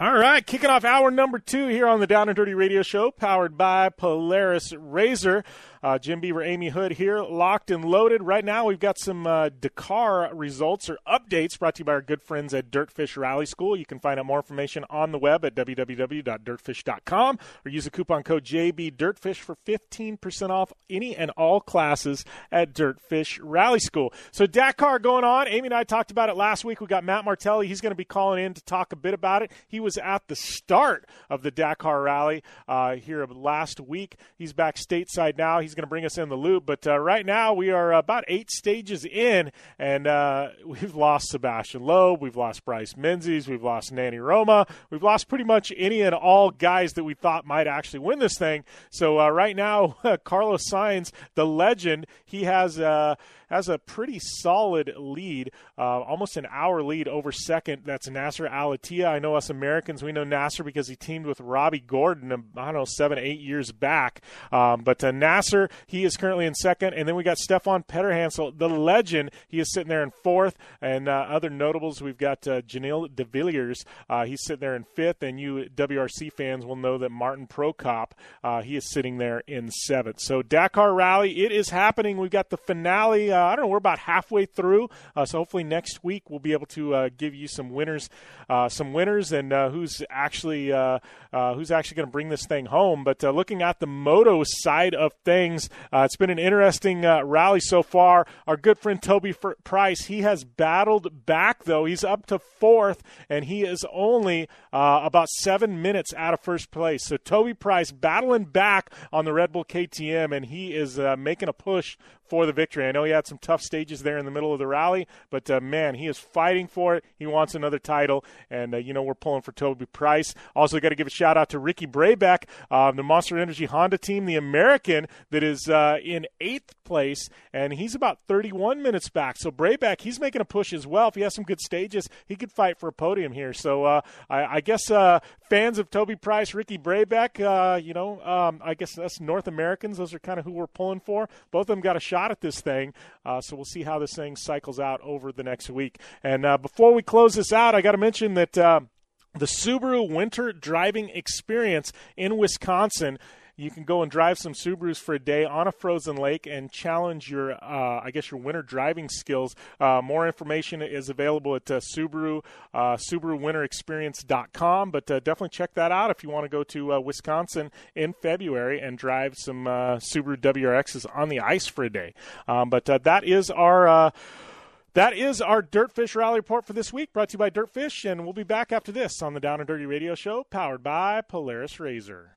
All right, kicking off hour number two here on the Down and Dirty Radio Show, powered by Polaris Razor. Uh, Jim Beaver, Amy Hood here, locked and loaded. Right now, we've got some uh, Dakar results or updates brought to you by our good friends at Dirtfish Rally School. You can find out more information on the web at www.dirtfish.com or use the coupon code JBDirtfish for 15% off any and all classes at Dirtfish Rally School. So, Dakar going on. Amy and I talked about it last week. We got Matt Martelli. He's going to be calling in to talk a bit about it. He was at the start of the Dakar Rally uh, here last week. He's back stateside now. He's going to bring us in the loop. But uh, right now, we are about eight stages in, and uh, we've lost Sebastian Loeb, we've lost Bryce Menzies, we've lost Nani Roma, we've lost pretty much any and all guys that we thought might actually win this thing. So uh, right now, [LAUGHS] Carlos Sainz, the legend, he has uh, has a pretty solid lead, uh, almost an hour lead over second. That's Nasser Al-Attiyah. I know us Americans, we know Nasser because he teamed with Robby Gordon, um, I don't know, seven, eight years back. Um, but uh, Nasser, he is currently in second. And then we got Stefan Peterhansel, the legend. He is sitting there in fourth. And uh, other notables, we've got uh, Giniel de Villiers. Uh, he's sitting there in fifth. And you WRC fans will know that Martin Prokop, uh, he is sitting there in seventh. So Dakar Rally, it is happening. We've got the finale. Uh, I don't know, we're about halfway through. Uh, so hopefully next week we'll be able to uh, give you some winners, uh, some winners, and uh, who's actually who's actually going to bring this thing home. But looking at the moto side of things. Uh, it's been an interesting uh, rally so far. Our good friend Toby Price, he has battled back though. He's up to fourth, and he is only uh, about seven minutes out of first place. So Toby Price battling back on the Red Bull KTM, and he is uh, making a push for the victory. I know he had some tough stages there in the middle of the rally, but uh, man, he is fighting for it. He wants another title, and uh, you know we're pulling for Toby Price. Also, got to give a shout out to Ricky Brabec, uh, the Monster Energy Honda team, the American that is uh, in eighth place, and he's about 31 minutes back. So Brabec, he's making a push as well. If he has some good stages, he could fight for a podium here. So uh, I, I, guess uh, fans of Toby Price, Ricky Brabec, you know, um, I guess us North Americans, those are kind of who we're pulling for. Both of them got a shot shot at this thing. Uh, so we'll see how this thing cycles out over the next week. And uh, before we close this out, I got to mention that uh, the Subaru Winter Driving Experience in Wisconsin you can go and drive some Subarus for a day on a frozen lake and challenge your, uh, I guess, your winter driving skills. Uh, more information is available at uh, Subaru, uh, SubaruWinterExperience.com. But uh, definitely check that out if you want to go to uh, Wisconsin in February and drive some uh, Subaru WRXs on the ice for a day. Um, but that is our. That is our Dirtfish Rally Report for this week, brought to you by Dirtfish, and we'll be back after this on the Down and Dirty Radio Show, powered by Polaris Razor.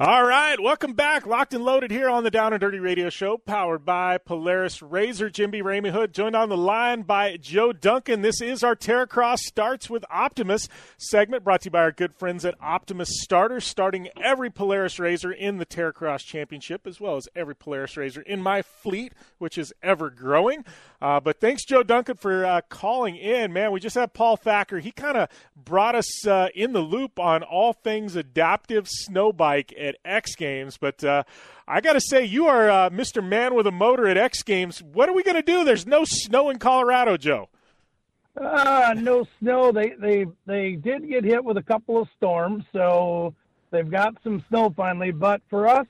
All right, welcome back. Locked and loaded here on the Down and Dirty Radio Show, powered by Polaris Razor. Jim B. Ramey Hood, joined on the line by Joe Duncan. This is our Terracross Starts with Optimus segment, brought to you by our good friends at Optimus Starter, starting every Polaris Razor in the Terracross Championship, as well as every Polaris Razor in my fleet, which is ever growing. Uh, but thanks, Joe Duncan, for uh, calling in. Man, we just had Paul Thacker. He kind of brought us uh, in the loop on all things adaptive snow bike at X Games. But uh, I got to say, you are uh, Mr. Man with a motor at X Games. What are we going to do? There's no snow in Colorado, Joe. Uh, no snow. They they they did get hit with a couple of storms, so they've got some snow finally. But for us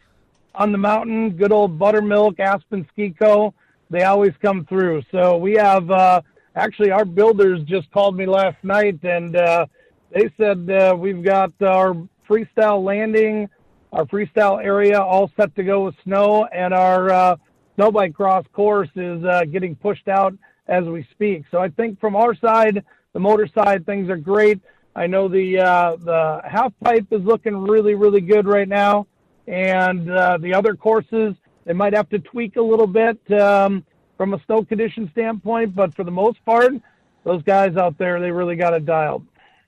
on the mountain, good old buttermilk, Aspen Ski Co. They always come through. So we have uh, actually our builders just called me last night, and uh, they said uh, we've got our freestyle landing our freestyle area all set to go with snow, and our uh, snowbike cross course is uh, getting pushed out as we speak. So I think from our side, the motor side, things are great. I know the uh, the half pipe is looking really really good right now, and uh, the other courses they might have to tweak a little bit um, from a snow condition standpoint, but for the most part, those guys out there they really got it dialed.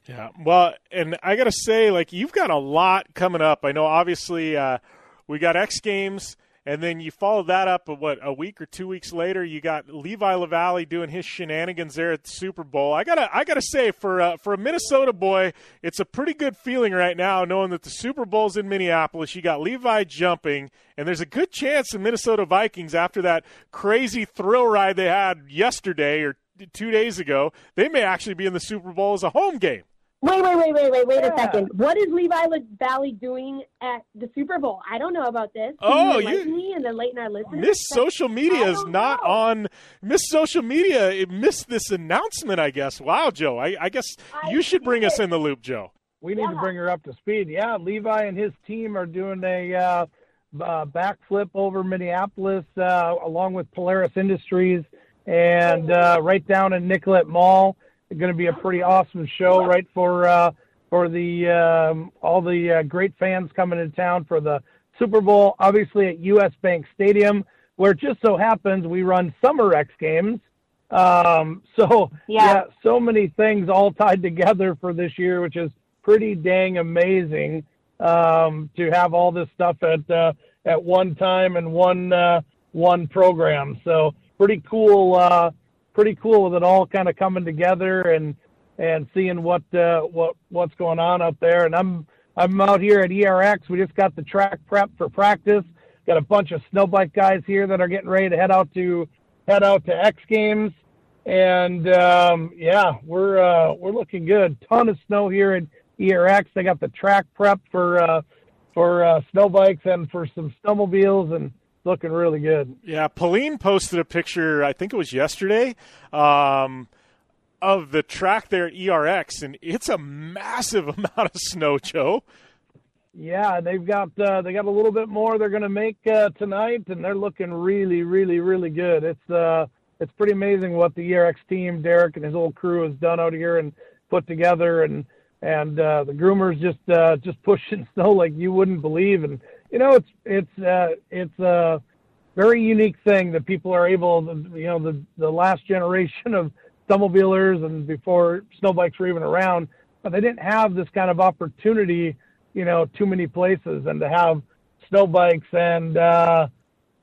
Yeah, well, and I got to say, like, you've got a lot coming up. I know, obviously, uh, we got X Games, and then you follow that up, what, a week or two weeks later, you got Levi LaVallee doing his shenanigans there at the Super Bowl. I gotta, I gotta say, for uh, for a Minnesota boy, it's a pretty good feeling right now, knowing that the Super Bowl's in Minneapolis. You got Levi jumping, and there's a good chance the Minnesota Vikings, after that crazy thrill ride they had yesterday or two days ago, they may actually be in the Super Bowl as a home game. Wait, wait, wait, wait, wait, wait yeah. a second. What is Levi LaVallee doing at the Super Bowl? I don't know about this. Can oh, you, me and the late night listeners. Miss Social Media is not know. on. Miss Social Media it missed this announcement. I guess. Wow, Joe. I, I guess I you should bring it. us in the loop, Joe. We need yeah. to bring her up to speed. Yeah, Levi and his team are doing a uh, uh, backflip over Minneapolis, uh, along with Polaris Industries, and uh, right down in Nicollet Mall going to be a pretty awesome show, right? For uh, for the um, all the uh, great fans coming to town for the Super Bowl. Obviously at U.S. Bank Stadium, where it just so happens we run Summer X Games. Um, so yeah. yeah, so many things all tied together for this year, which is pretty dang amazing um, to have all this stuff at uh, at one time and one uh, one program. So pretty cool. Uh, pretty cool with it all kind of coming together and and seeing what uh, what what's going on up there. And I'm I'm out here at ERX. We just got the track prep for practice. Got a bunch of snowbike guys here that are getting ready to head out to head out to X Games. And um, yeah, we're uh, we're looking good. Ton of snow here at ERX. They got the track prep for uh, for uh, snow bikes and for some snowmobiles and looking really good. Yeah, Pauline posted a picture. I think it was yesterday. Um, of the track there at ERX, and it's a massive [LAUGHS] amount of snow, Joe. Yeah, they've got uh, they got a little bit more they're going to make uh, tonight, and they're looking really, really, really good. It's uh, it's pretty amazing what the ERX team, Derek and his whole crew, has done out here and put together, and and uh, the groomers just uh, just [LAUGHS] pushing snow like you wouldn't believe, and you know, it's it's uh, it's a very unique thing that people are able, to, you know, the the last generation of snowmobilers and before snowbikes were even around, but they didn't have this kind of opportunity, you know, too many places, and to have snowbikes and uh,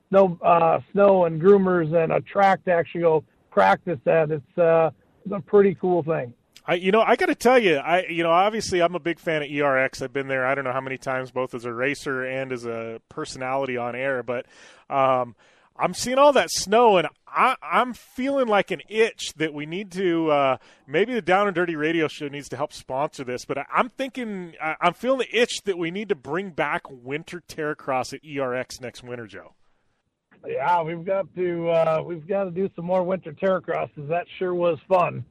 snow uh, snow and groomers and a track to actually go practice at, it's uh, it's a pretty cool thing. I, you know, I got to tell you, I, you know, obviously I'm a big fan of ERX. I've been there, I don't know how many times, both as a racer and as a personality on air, but um, I'm seeing all that snow, and I, am feeling like an itch that we need to. Uh, maybe the Down and Dirty Radio Show needs to help sponsor this, but I, am thinking, I, I'm feeling the itch that we need to bring back Winter Terracross at ERX next winter, Joe. Yeah, we've got to uh, we've got to do some more winter terracrosses. That sure was fun.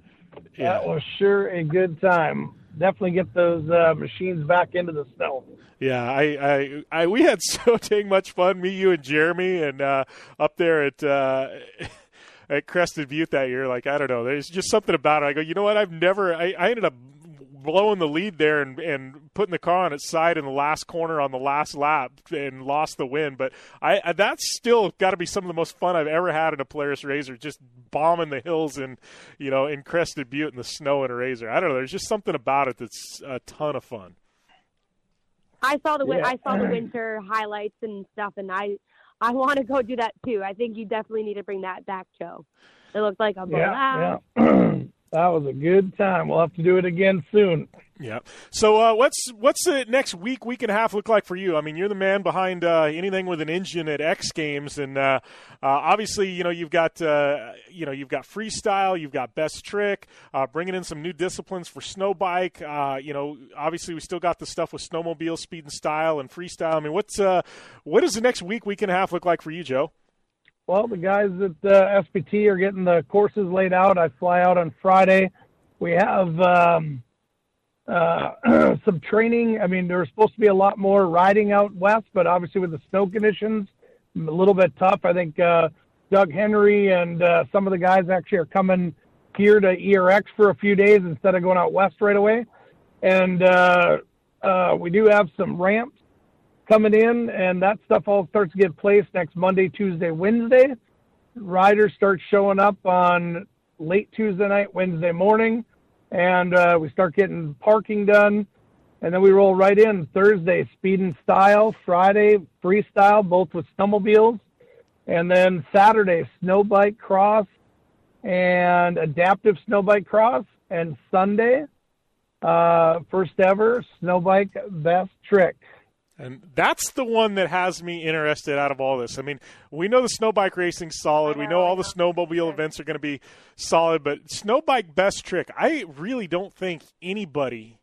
Yeah. That was sure a good time. Definitely get those uh, machines back into the snow. Yeah, I, I, I, we had [LAUGHS] so dang much fun, me, you, and Jeremy, and uh, up there at uh, [LAUGHS] at Crested Butte that year. Like I don't know, there's just something about it. I go, you know what? I've never. I, I ended up blowing the lead there and, and putting the car on its side in the last corner on the last lap and lost the win. But I, I that's still got to be some of the most fun I've ever had in a Polaris Razor, just bombing the hills and you know, in Crested Butte in the snow in a Razor. I don't know. There's just something about it that's a ton of fun. I saw the Yeah. I saw the winter highlights and stuff, and I I want to go do that too. I think you definitely need to bring that back, Joe. It looked like a Yeah, blast. yeah. [CLEARS THROAT] that was a good time. We'll have to do it again soon. Yeah. So uh, what's what's the next week, week and a half look like for you? I mean, you're the man behind uh, anything with an engine at X Games, and uh, uh, obviously, you know, you've got uh, you know you've got freestyle, you've got best trick, uh, bringing in some new disciplines for snow bike. Uh, you know, obviously, we still got the stuff with snowmobile, speed and style, and freestyle. I mean, what's what does the next week, week and a half look like for you, Joe? Well, the guys at uh, SPT are getting the courses laid out. I fly out on Friday. We have um, uh, [CLEARS THROAT] some training. I mean, there's supposed to be a lot more riding out west, but obviously with the snow conditions, a little bit tough. I think uh, Doug Henry and uh, some of the guys actually are coming here to ERX for a few days instead of going out west right away. And uh, uh, we do have some ramps coming in, and that stuff all starts to get placed next Monday, Tuesday, Wednesday. Riders start showing up on late Tuesday night, Wednesday morning, and uh, we start getting parking done. And then we roll right in Thursday, speed and style, Friday, freestyle, both with snowmobiles. And then Saturday, snow bike cross and adaptive snow bike cross. And Sunday, uh, first ever snow bike best trick. And that's the one that has me interested out of all this. I mean, we know the snow bike racing's solid. We know all the snowmobile events are going to be solid, but snow bike best trick, I really don't think anybody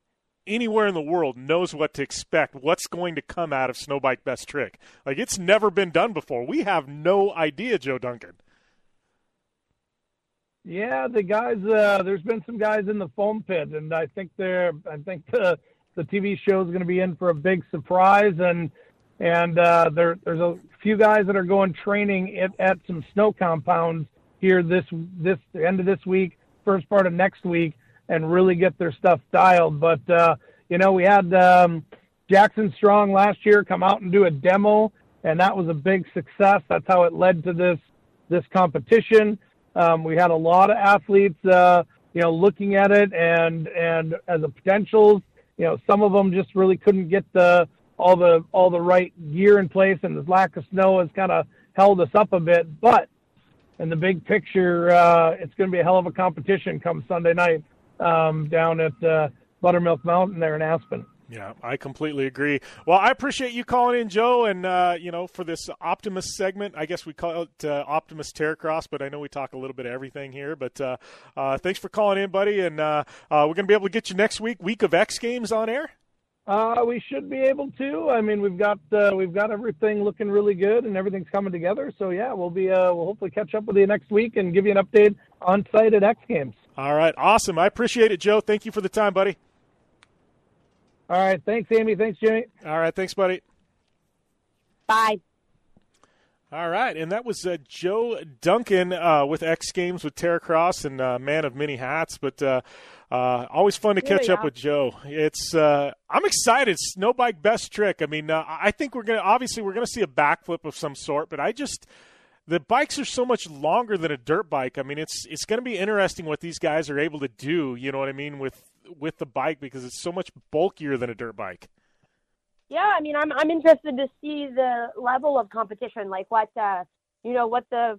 anywhere in the world knows what to expect, what's going to come out of snow bike best trick. Like it's never been done before. We have no idea, Joe Duncan. Yeah, the guys. Uh, there's been some guys in the foam pit, and I think they're. I think the the TV show is going to be in for a big surprise, and and uh, there there's a few guys that are going training at, at some snow compounds here this this end of this week, first part of next week, and really get their stuff dialed. But uh, you know, we had um, Jackson Strong last year come out and do a demo, and that was a big success. That's how it led to this this competition. Um, we had a lot of athletes, uh, you know, looking at it and and as a potentials. You know, some of them just really couldn't get the all the all the right gear in place, and the lack of snow has kind of held us up a bit. But in the big picture, uh, it's going to be a hell of a competition come Sunday night um, down at uh, Buttermilk Mountain there in Aspen. Yeah, I completely agree. Well, I appreciate you calling in, Joe, and uh, you know for this Optimus segment. I guess we call it uh, Optimus Terracross, but I know we talk a little bit of everything here. But uh, uh, thanks for calling in, buddy, and uh, uh, we're going to be able to get you next week, week of X Games on air. Uh, we should be able to. I mean, we've got uh, we've got everything looking really good, and everything's coming together. So yeah, we'll be uh, we'll hopefully catch up with you next week and give you an update on site at X Games. All right, awesome. I appreciate it, Joe. Thank you for the time, buddy. All right, thanks, Amy. Thanks, Jimmy. All right, thanks, buddy. Bye. All right, and that was uh, Joe Duncan uh, with X Games with Terracross and uh, Man of Many Hats. But uh, uh, always fun to catch Yeah, up yeah. with Joe. It's uh, I'm excited. Snow bike best trick. I mean, uh, I think we're gonna obviously we're gonna see a backflip of some sort, but I just the bikes are so much longer than a dirt bike. I mean, it's it's going to be interesting what these guys are able to do. You know what I mean with with the bike because it's so much bulkier than a dirt bike. Yeah, I mean, I'm I'm interested to see the level of competition, like what uh, you know, what the,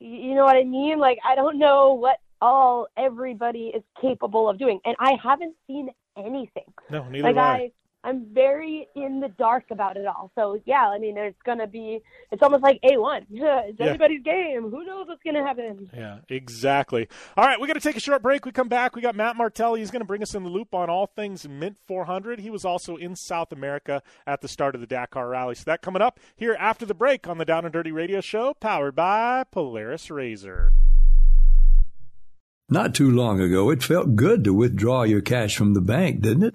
you know what I mean? Like, I don't know what all everybody is capable of doing, and I haven't seen anything. No, neither like have I. I, I'm very in the dark about it all. So yeah, I mean, it's gonna be, it's almost like a one. [LAUGHS] it's Yeah. anybody's game. Who knows what's gonna happen? Yeah, exactly. All right, we got to take a short break. We come back. We got Matt Martelli. He's going to bring us in the loop on all things Mint 400. He was also in South America at the start of the Dakar Rally. So that coming up here after the break on the Down and Dirty Radio Show, powered by Polaris Razor. Not too long ago, it felt good to withdraw your cash from the bank, didn't it?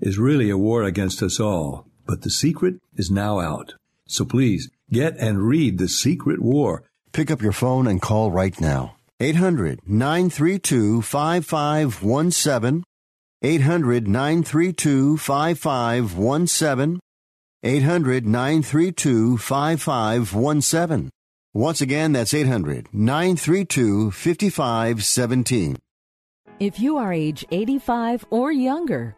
is really a war against us all. But the secret is now out. So please get and read The Secret War. Pick up your phone and call right now. 800 932 5517. 800 932 5517. 800 932 5517. Once again, that's 800 932 5517. If you are age 85 or younger,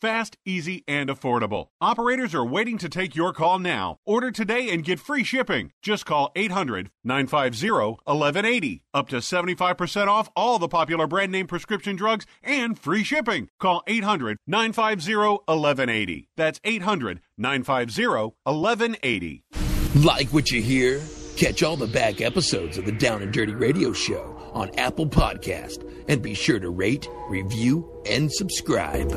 fast, easy, and affordable. Operators are waiting to take your call now. Order today and get free shipping. Just call 800 950 1180. Up to 75% off all the popular brand name prescription drugs and free shipping. Call 800 950 1180. That's 800 950 1180. Like what you hear? Catch all the back episodes of the Down and Dirty Radio Show on Apple Podcast and be sure to rate, review, and subscribe.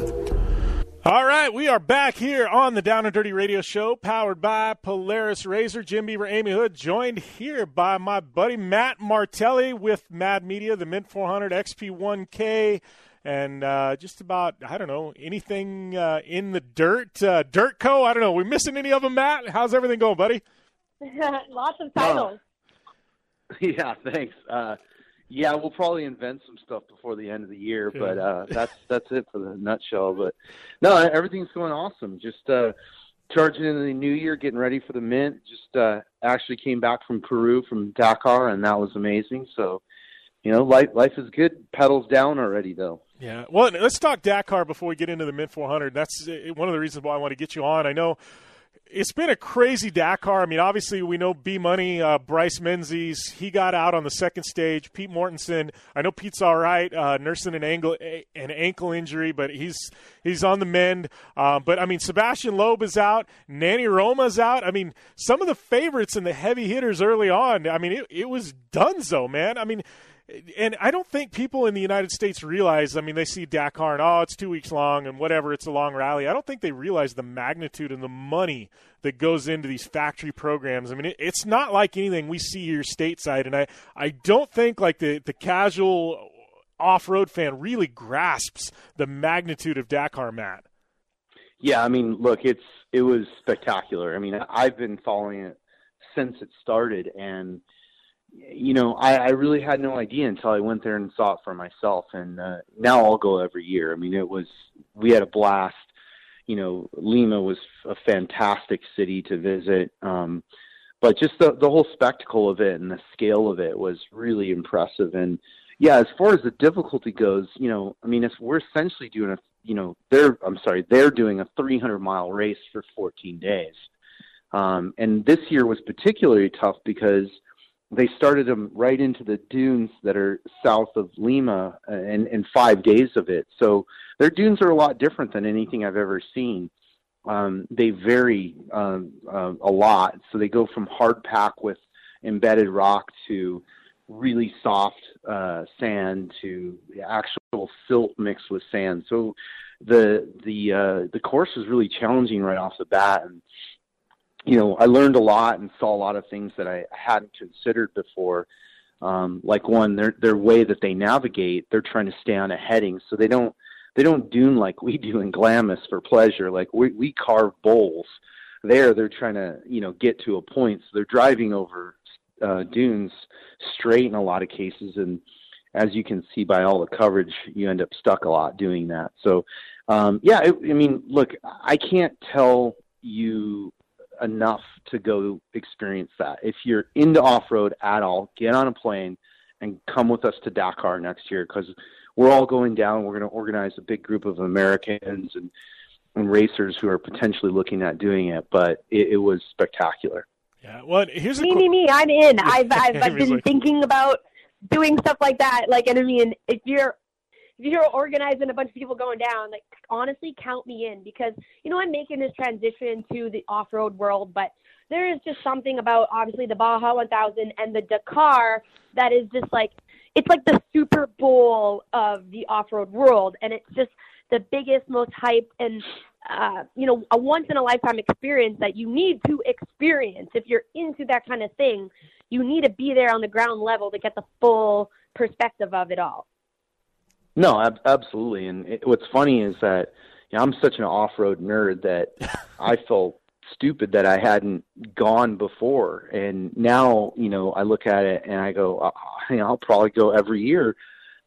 All right, we are back here on the Down and Dirty Radio Show, powered by Polaris Razor. Jim Beaver, Amy Hood, joined here by my buddy Matt Martelli with Mad Media, the Mint 400 XP1K, and uh, just about I don't know anything uh, in the dirt, uh, Dirt Co. I don't know. We missing any of them, Matt? How's everything going, buddy? [LAUGHS] Lots of titles. [LAUGHS] Yeah, thanks. Yeah, we'll probably invent some stuff before the end of the year, Yeah. but uh, [LAUGHS] that's that's it for the nutshell. But no, everything's going awesome. Just uh, charging into the new year, getting ready for the mint. Just uh, actually came back from Peru from Dakar, and that was amazing. So, you know, life life is good. Pedals down already, though. Yeah. Well, let's talk Dakar before we get into the Mint 400. That's uh, one of the reasons why I want to get you on. I know it's been a crazy Dakar. I mean, obviously we know B Money, uh, Bryce Menzies, he got out on the second stage. Pete Mortensen, I know Pete's all right, uh, nursing an ankle an ankle injury, but he's he's on the mend. Uh, but I mean, Sebastian Loeb is out, Nani Roma's out. I mean, some of the favorites and the heavy hitters early on. I mean, it, it was Dunzo, man. I mean and I don't think people in the United States realize. I mean, they see Dakar and oh, it's two weeks long and whatever, it's a long rally. I don't think they realize the magnitude and the money that goes into these factory programs. I mean, it, it's not like anything we see here stateside, and I I don't think like the the casual off-road fan really grasps the magnitude of Dakar, Matt. Yeah, I mean, look, it's it was spectacular. I mean, I've been following it since it started, and you know, I, I really had no idea until I went there and saw it for myself. And uh, now I'll go every year. I mean, it was we had a blast. You know, Lima was a fantastic city to visit. Um, but just the the whole spectacle of it and the scale of it was really impressive. And yeah, as far as the difficulty goes, you know, I mean, if we're essentially doing a, you know, they're I'm sorry, they're doing a 300 mile race for 14 days. Um, and this year was particularly tough because they started them right into the dunes that are south of Lima, and in five days of it. So their dunes are a lot different than anything I've ever seen. Um, they vary um, uh, a lot. So they go from hard pack with embedded rock to really soft uh, sand to actual silt mixed with sand. So the the uh, the course was really challenging right off the bat, and you know I learned a lot and saw a lot of things that I hadn't considered before. Um, like one, their their way that they navigate, they're trying to stay on a heading, so they don't they don't dune like we do in Glamis for pleasure. Like we we carve bowls. There, they're trying to you know get to a point, so they're driving over uh, dunes straight in a lot of cases, and as you can see by all the coverage, you end up stuck a lot doing that. So, um, yeah, I mean, look, I can't tell you enough to go experience that. If you're into off road at all, get on a plane and come with us to Dakar next year because we're all going down. We're going to organize a big group of Americans and, and racers who are potentially looking at doing it. But it, it was spectacular. Yeah. Well, here's me, me, me. I'm in. [LAUGHS] I've I've, I've been thinking about doing stuff like that. Like, and I mean, if you're if you're organizing a bunch of people going down, like honestly, count me in because you know I'm making this transition to the off-road world, but there is just something about obviously the Baja 1000 and the Dakar that is just like it's like the Super Bowl of the off-road world, and it's just the biggest, most hyped, and uh, you know, a once in a lifetime experience that you need to experience. If you're into that kind of thing, you need to be there on the ground level to get the full perspective of it all. No, ab- absolutely. And it, what's funny is that you know, I'm such an off-road nerd that [LAUGHS] I felt stupid that I hadn't gone before. And now, you know, I look at it and I go, uh, you know, I'll probably go every year.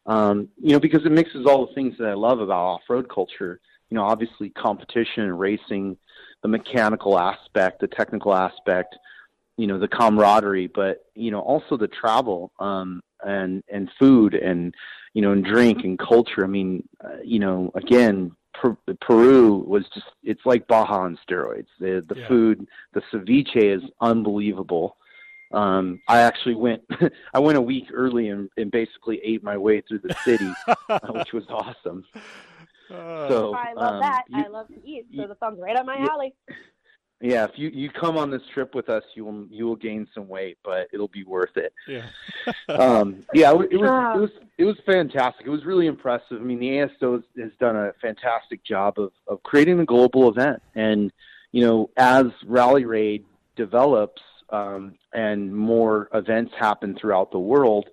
Um, you know, because it mixes all the things that I love about off-road culture you know, obviously competition and racing, the mechanical aspect, the technical aspect, you know, the camaraderie, but you know, also the travel um, and and food and you know, and drink and culture. I mean, uh, you know, again, per- Peru was just it's like Baja on steroids. The the yeah. food, the ceviche is unbelievable. Um, I actually went [LAUGHS] I went a week early and, and basically ate my way through the city, [LAUGHS] uh, which was awesome. Uh, so I love um, that. You, I love to eat, so the sun's right up my alley. Yeah, if you you come on this trip with us, you will you will gain some weight, but it'll be worth it. Yeah. [LAUGHS] um, yeah, it, it was it was it was fantastic. It was really impressive. I mean, the ASO has, has done a fantastic job of of creating a global event, and you know, as Rally Raid develops um, and more events happen throughout the world,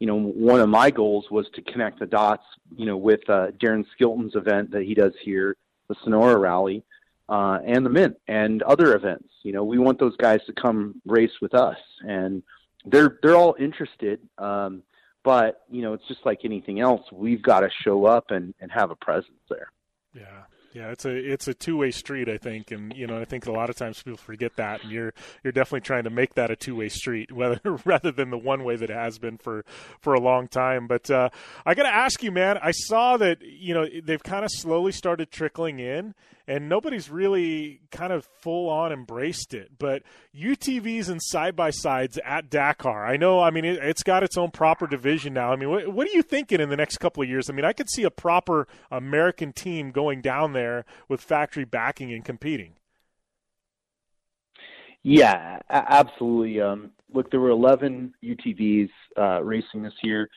you know, one of my goals was to connect the dots, you know, with uh, Darren Skilton's event that he does here, the Sonora Rally, uh, and the Mint and other events. You know, we want those guys to come race with us, and they're they're all interested. Um, but you know, it's just like anything else. We've got to show up and and have a presence there. Yeah. Yeah, it's a it's a two way street, I think, and you know I think a lot of times people forget that, and you're you're definitely trying to make that a two way street, [LAUGHS] whether rather than the one way that it has been for for a long time. But uh, I got to ask you, man, I saw that you know they've kind of slowly started trickling in, and nobody's really kind of full on embraced it. But UTVs and side by sides at Dakar, I know. I mean, it, has got its own proper division now. I mean, what, what, are you thinking in the next couple of years? I mean, I could see a proper American team going down there with factory backing and competing. Yeah, absolutely. Um, look, there were 11 UTVs uh, racing this year.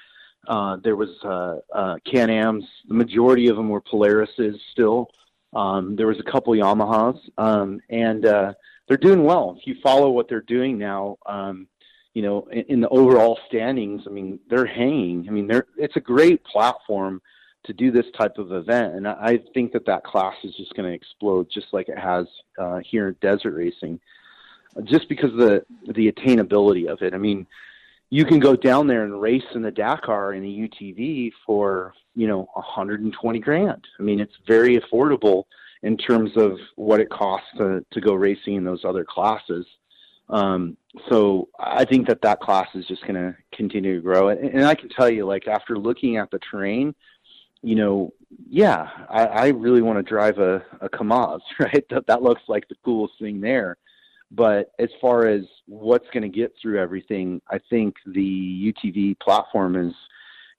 Uh, there was uh, uh, Can-Ams. The majority of them were Polarises still. Um, there was a couple Yamahas, um, and uh, they're doing well. If you follow what they're doing now, um, you know, in, in the overall standings, I mean, they're hanging. I mean, they're it's a great platform to do this type of event, and I, think that that class is just going to explode, just like it has uh, here in desert racing, just because of the the attainability of it. I mean, you can go down there and race in the Dakar in a UTV for you know 120 grand. I mean, it's very affordable in terms of what it costs to to go racing in those other classes. Um, so I think that that class is just going to continue to grow. And, and I can tell you, like after looking at the terrain, you know, yeah, I, I really want to drive a, a Kamaz, [LAUGHS] right? That that looks like the coolest thing there. But as far as what's going to get through everything, I think the UTV platform is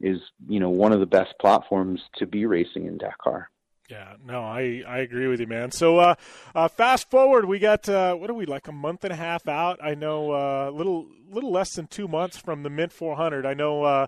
is you know one of the best platforms to be racing in Dakar. Yeah, no, I, I agree with you, man. So, uh, uh, fast forward, we got uh, what are we like a month and a half out? I know a uh, little little less than two months from the Mint 400. I know uh,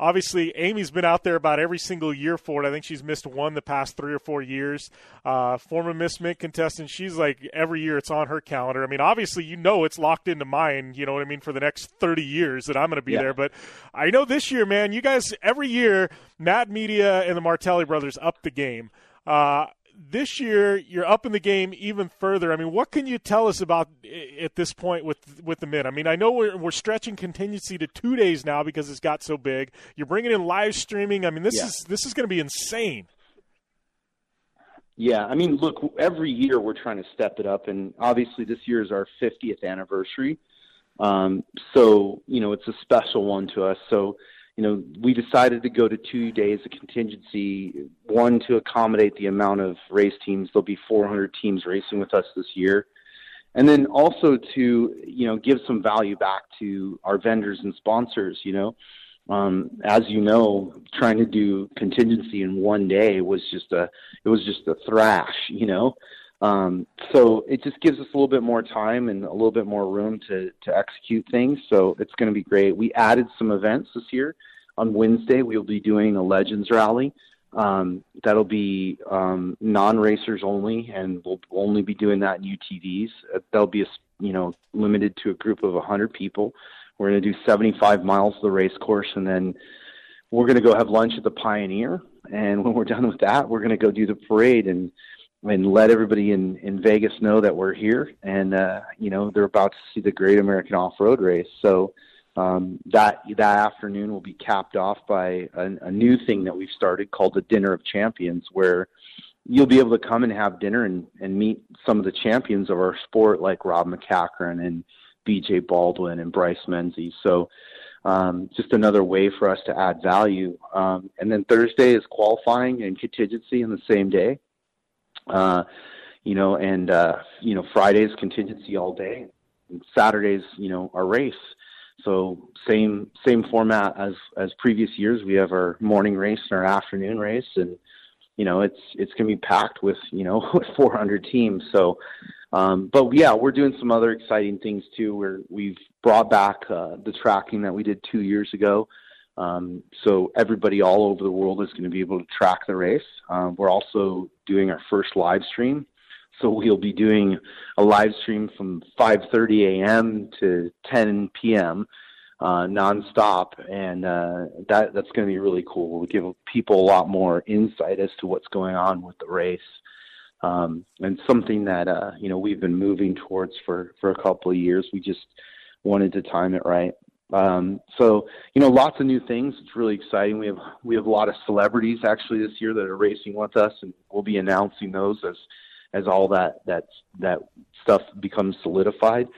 obviously Amy's been out there about every single year for it. I think she's missed one the past three or four years. Uh, former Miss Mint contestant, she's like every year it's on her calendar. I mean, obviously you know it's locked into mine. You know what I mean for the next thirty years that I'm going to be yeah. there. But I know this year, man, you guys every year, Mad Media and the Martelli brothers up the game. Uh, this year you're up in the game even further. I mean, what can you tell us about at this point with with the Mint? I mean, I know we're we're stretching contingency to two days now because it's got so big. You're bringing in live streaming. I mean, this yeah. is this is going to be insane. Yeah, I mean, look, every year we're trying to step it up, and obviously this year is our 50th anniversary. Um, so you know, it's a special one to us. So you know, we decided to go to two days of contingency, one to accommodate the amount of race teams. There'll be 400 teams racing with us this year. And then also to, you know, give some value back to our vendors and sponsors, you know. Um, as you know, trying to do contingency in one day was just a, it was just a thrash, you know. Um, so it just gives us a little bit more time and a little bit more room to, to execute things. So it's going to be great. We added some events this year on Wednesday, we'll be doing a Legends Rally. Um, that'll be um, non-racers only, and we'll only be doing that in UTVs. Uh, that'll be a, you know limited to a group of 100 people. We're going to do 75 miles of the race course, and then we're going to go have lunch at the Pioneer. And when we're done with that, we're going to go do the parade and and let everybody in in Vegas know that we're here. And uh, you know they're about to see the Great American Off Road Race. So um, that that afternoon will be capped off by a, a new thing that we've started called the Dinner of Champions, where you'll be able to come and have dinner and, and meet some of the champions of our sport, like Rob MacCachren and BJ Baldwin and Bryce Menzies. So um, just another way for us to add value. Um, and then Thursday is qualifying and contingency in the same day. Uh, you know, and uh, you know Friday's contingency all day. Saturday's you know our race. So same same format as as previous years. We have our morning race and our afternoon race, and you know it's it's gonna be packed with you know [LAUGHS] 400 teams. So, um, but yeah, we're doing some other exciting things too. Where we've brought back uh, the tracking that we did two years ago. Um, so everybody all over the world is going to be able to track the race. Um, we're also doing our first live stream so we'll be doing a live stream from 5:30 a.m. to 10 p.m. Uh, nonstop, and uh, that that's going to be really cool. We'll give people a lot more insight as to what's going on with the race, um, and something that uh, you know we've been moving towards for for a couple of years. We just wanted to time it right. Um, so you know, lots of new things. It's really exciting. We have we have a lot of celebrities actually this year that are racing with us, and we'll be announcing those as as all that that that stuff becomes solidified.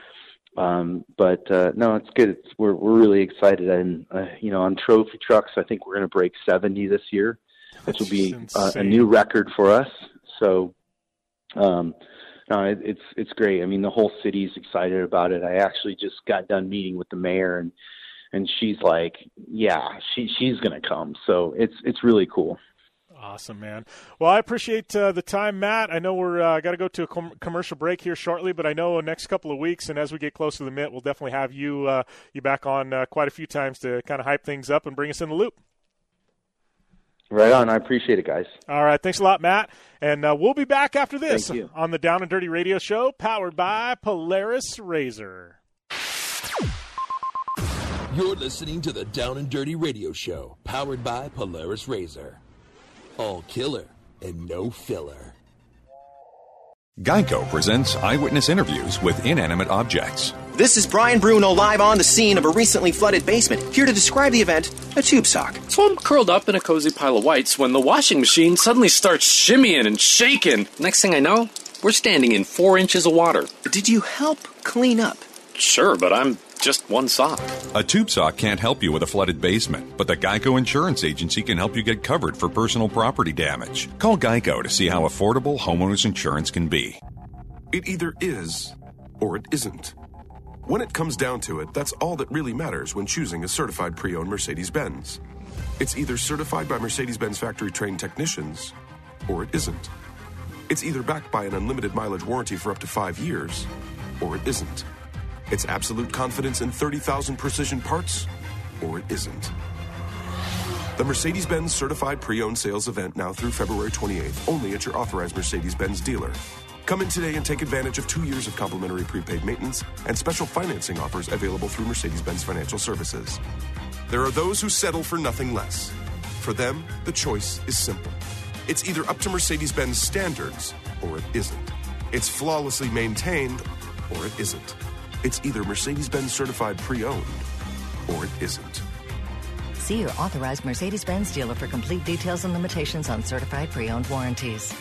Um, but uh, no, it's good. It's, we're we're really excited, and uh, you know, on trophy trucks, I think we're going to break 70 this year, which will be uh, a new record for us. So, um, no, it, it's it's great. I mean, the whole city's excited about it. I actually just got done meeting with the mayor, and and she's like, yeah, she she's to come. So it's it's really cool. Awesome, man. Well, I appreciate uh, the time, Matt. I know we're uh, got to go to a com- commercial break here shortly, but I know next couple of weeks, and as we get closer to the mint, we'll definitely have you uh, you back on uh, quite a few times to kind of hype things up and bring us in the loop. Right on. I appreciate it, guys. All right. Thanks a lot, Matt. And uh, we'll be back after this on the Down and Dirty Radio Show, powered by Polaris Razor. You're listening to the Down and Dirty Radio Show, powered by Polaris Razor. All killer and no filler. Geico presents eyewitness interviews with inanimate objects. This is Brian Bruno live on the scene of a recently flooded basement, here to describe the event a tube sock. So I'm curled up in a cozy pile of whites when the washing machine suddenly starts shimmying and shaking. Next thing I know, we're standing in four inches of water. Did you help clean up? Sure, but I'm just one sock. A tube sock can't help you with a flooded basement, but the Geico Insurance Agency can help you get covered for personal property damage. Call Geico to see how affordable homeowners insurance can be. It either is or it isn't. When it comes down to it, that's all that really matters when choosing a certified pre owned Mercedes Benz. It's either certified by Mercedes Benz factory trained technicians, or it isn't. It's either backed by an unlimited mileage warranty for up to five years, or it isn't. It's absolute confidence in 30,000 precision parts, or it isn't. The Mercedes Benz Certified Pre Owned Sales event now through February 28th, only at your authorized Mercedes Benz dealer. Come in today and take advantage of two years of complimentary prepaid maintenance and special financing offers available through Mercedes Benz Financial Services. There are those who settle for nothing less. For them, the choice is simple. It's either up to Mercedes Benz standards or it isn't. It's flawlessly maintained or it isn't. It's either Mercedes Benz certified pre owned or it isn't. See your authorized Mercedes Benz dealer for complete details and limitations on certified pre owned warranties.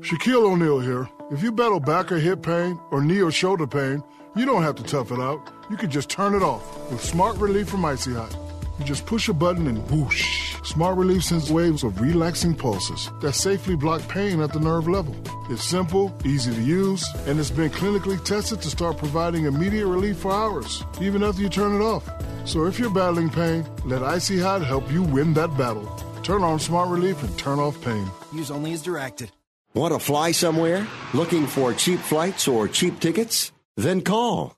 Shaquille O'Neal here. If you battle back or hip pain or knee or shoulder pain, you don't have to tough it out. You can just turn it off with Smart Relief from Icy Hot. You just push a button and whoosh. Smart Relief sends waves of relaxing pulses that safely block pain at the nerve level. It's simple, easy to use, and it's been clinically tested to start providing immediate relief for hours, even after you turn it off. So if you're battling pain, let Icy Hot help you win that battle. Turn on Smart Relief and turn off pain. Use only as directed. Want to fly somewhere? Looking for cheap flights or cheap tickets? Then call.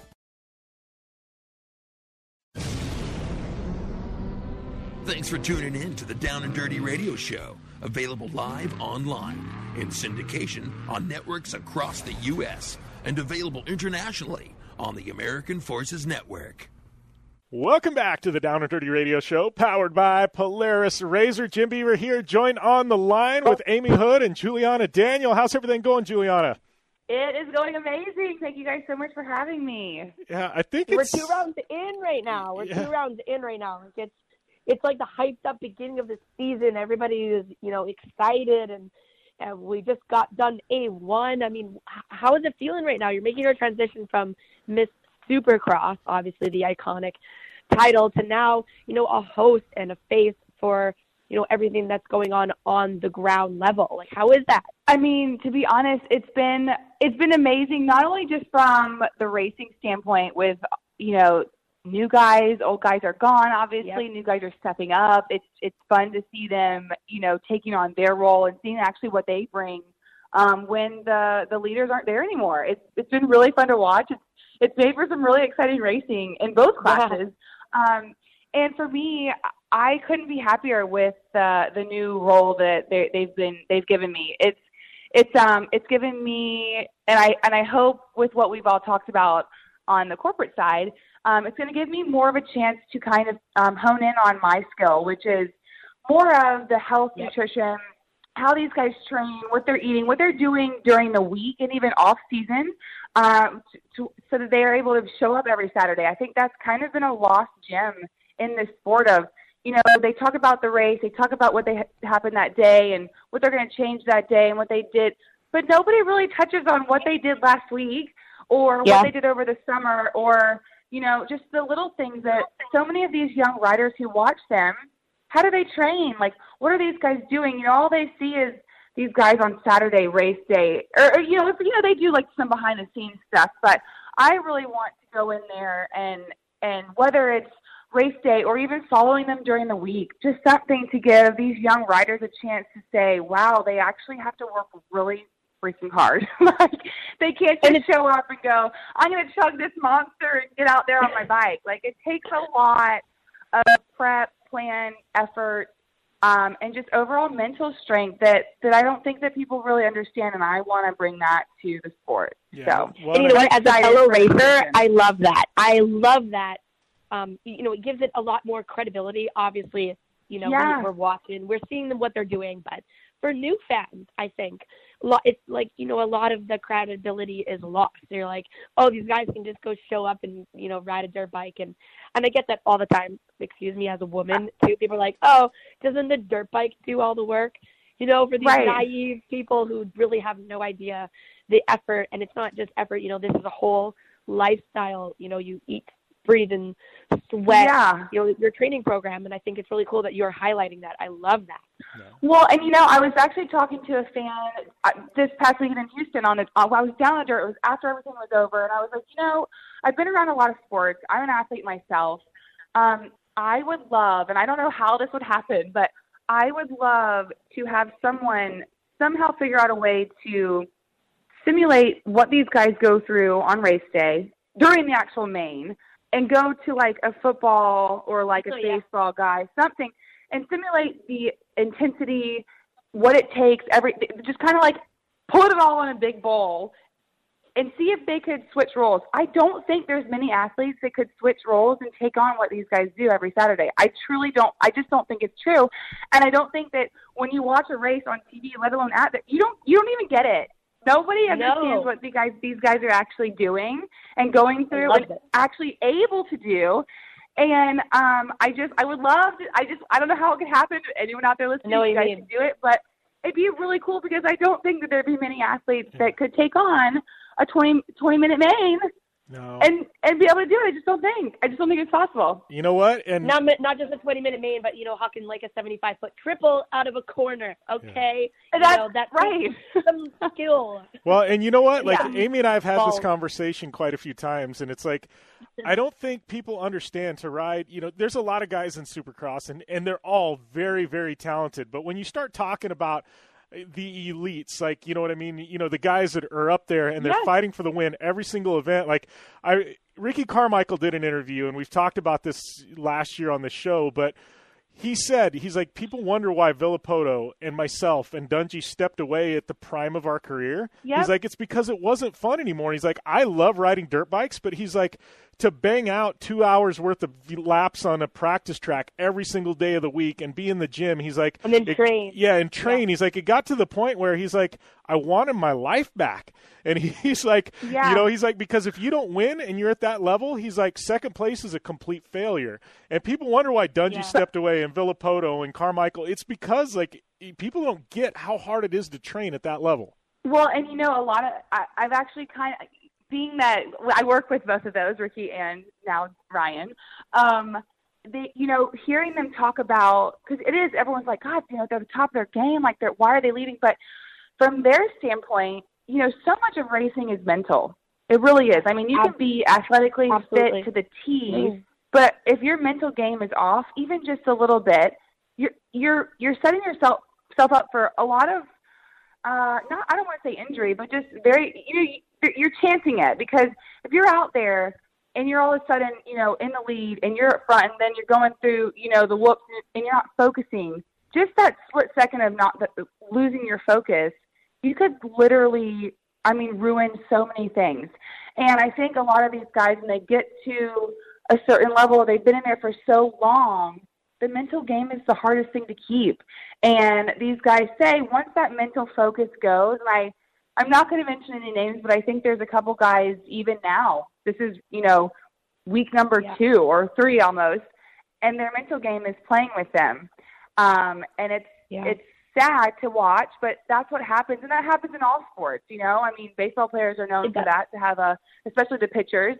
Thanks for tuning in to the Down and Dirty Radio Show, available live online, in syndication on networks across the U.S., and available internationally on the American Forces Network. Welcome back to the Down and Dirty Radio Show, powered by Polaris Razor. Jim Beaver here, joined on the line with Amy Hood and Juliana Daniel. How's everything going, Juliana? It is going amazing. Thank you guys so much for having me. Yeah, I think we're it's two rounds in right now. We're Yeah. two rounds in right now. Like it's it's like the hyped up beginning of the season. Everybody is you know excited and. And we just got done A1. I mean, how is it feeling right now? You're making your transition from Miss Supercross, obviously the iconic title, to now, you know, a host and a face for, you know, everything that's going on on the ground level. Like, how is that? I mean, to be honest, it's been it's been amazing. Not only just from the racing standpoint, with you know new guys, old guys are gone. Obviously, new guys are stepping up. It's it's fun to see them, you know, taking on their role and seeing actually what they bring um, when the the leaders aren't there anymore. It's it's been really fun to watch. It's it's made for some really exciting racing in both classes. Um, and for me, I couldn't be happier with the the new role that they, they've been they've given me. It's it's um it's given me and I and I hope with what we've all talked about on the corporate side, um, it's going to give me more of a chance to kind of um, hone in on my skill, which is more of the health, nutrition, how these guys train, what they're eating, what they're doing during the week and even off season, um, to, to, so that they are able to show up every Saturday. I think that's kind of been a lost gem in this sport of, you know, they talk about the race, they talk about what they ha- happened that day and what they're going to change that day and what they did, but nobody really touches on what they did last week or Yeah. what they did over the summer or, you know, just the little things that so many of these young riders who watch them how do they train? Like, what are these guys doing? You know, all they see is these guys on Saturday race day, or, or you know, if, you know, they do like some behind the scenes stuff. But I really want to go in there and and whether it's race day or even following them during the week, just something to give these young riders a chance to say, wow, they actually have to work really freaking hard. [LAUGHS] like they can't just show up and go, I'm going to chug this monster and get out there on my bike. Like it takes a lot of prep, plan, effort, um, and just overall mental strength that that I don't think that people really understand, and I want to bring that to the sport. so, and you know what? As a fellow racer, I love that. I love that. Um, you know, it gives it a lot more credibility. Obviously, you know, Yeah. when we're watching, we're seeing them what they're doing. But for new fans, I think a lot, it's like you know, a lot of the credibility is lost. They're like, oh, these guys can just go show up and you know ride a dirt bike, and and I get that all the time. Excuse me, as a woman too. People are like, oh, doesn't the dirt bike do all the work? You know, for these Right. naive people who really have no idea the effort, and it's not just effort. You know, this is a whole lifestyle. You know, you eat, breathe, and sweat. Yeah. You know, your training program, and I think it's really cool that you're highlighting that. I love that. Well, and you know, I was actually talking to a fan uh, this past weekend in Houston on the. Uh, I was down the dirt. It was after everything was over, and I was like, you know, I've been around a lot of sports. I'm an athlete myself. Um, I would love, and I don't know how this would happen, but I would love to have someone somehow figure out a way to simulate what these guys go through on race day during the actual main and go to like a football or like a Oh, yeah. baseball guy, something, and simulate the intensity, what it takes, every just kind of like put it all in a big bowl and see if they could switch roles. I don't think there's many athletes that could switch roles and take on what these guys do every Saturday. I truly don't. I just don't think it's true, and I don't think that when you watch a race on TV, let alone at that, you don't you don't even get it. Nobody No. understands what the guys these guys are actually doing and going through and it. actually able to do. And um, I just I would love to. I just I don't know how it could happen. Anyone out there listening, what you you guys mean. can do it, but it'd be really cool because I don't think that there'd be many athletes that could take on a 20, 20 minute main No. and and be able to do it. I just don't think. I just don't think it's possible. You know what? And not not just a 20 minute main, but you know, hucking like a 75 foot triple out of a corner. Okay, That's you know, that's right. Some skill. Well, and you know what? Like Yeah. Amy and I have had this conversation quite a few times, and it's like I don't think people understand to ride. You know, there's a lot of guys in Supercross, and and they're all very very talented. But when you start talking about the elites, like you know what I mean, you know the guys that are up there and they're Yes. fighting for the win every single event. Like I, Ricky Carmichael did an interview, and we've talked about this last year on the show, but he said he's like people wonder why Villopoto and myself and Dungey stepped away at the prime of our career. Yep. He's like it's because it wasn't fun anymore. He's like I love riding dirt bikes, but he's like to bang out two hours worth of laps on a practice track every single day of the week and be in the gym. He's like And then train. Yeah, and train. He's like it got to the point where he's like I wanted my life back, and [LAUGHS] he's like Yeah. you know he's like because if you don't win and you're at that level, he's like second place is a complete failure. And people wonder why Dungey Yeah. stepped away and Villopoto and Carmichael. It's because like people don't get how hard it is to train at that level. Well, and you know, a lot of I, I've actually kind of being that I work with both of those, Ricky and now Ryan. Um, they, you know, hearing them talk about because it is everyone's like, God, you know, they're the top of their game. Like, they're why are they leading? But from their standpoint, you know, so much of racing is mental. It really is. I mean, you can be athletically Absolutely. fit to the T, Mm. but if your mental game is off, even just a little bit, you're you're you're setting yourself self up for a lot of uh not I don't want to say injury, but just very you know you're, you're it because if you're out there and you're all of a sudden you know in the lead and you're up front and then you're going through you know the whoops and you're not focusing, just that split second of not uh, losing your focus, you could literally I mean ruin so many things. And I think a lot of these guys when they get to a certain level, they've been in there for so long the mental game is the hardest thing to keep. And these guys say once that mental focus goes, and I, I'm not going to mention any names, but I think there's a couple guys even now. This is you know week number two or three almost, and their mental game is playing with them. Um, and it's Yeah. it's sad to watch, but that's what happens, and that happens in all sports. You know, I mean, baseball players are known for that to have a, especially the pitchers.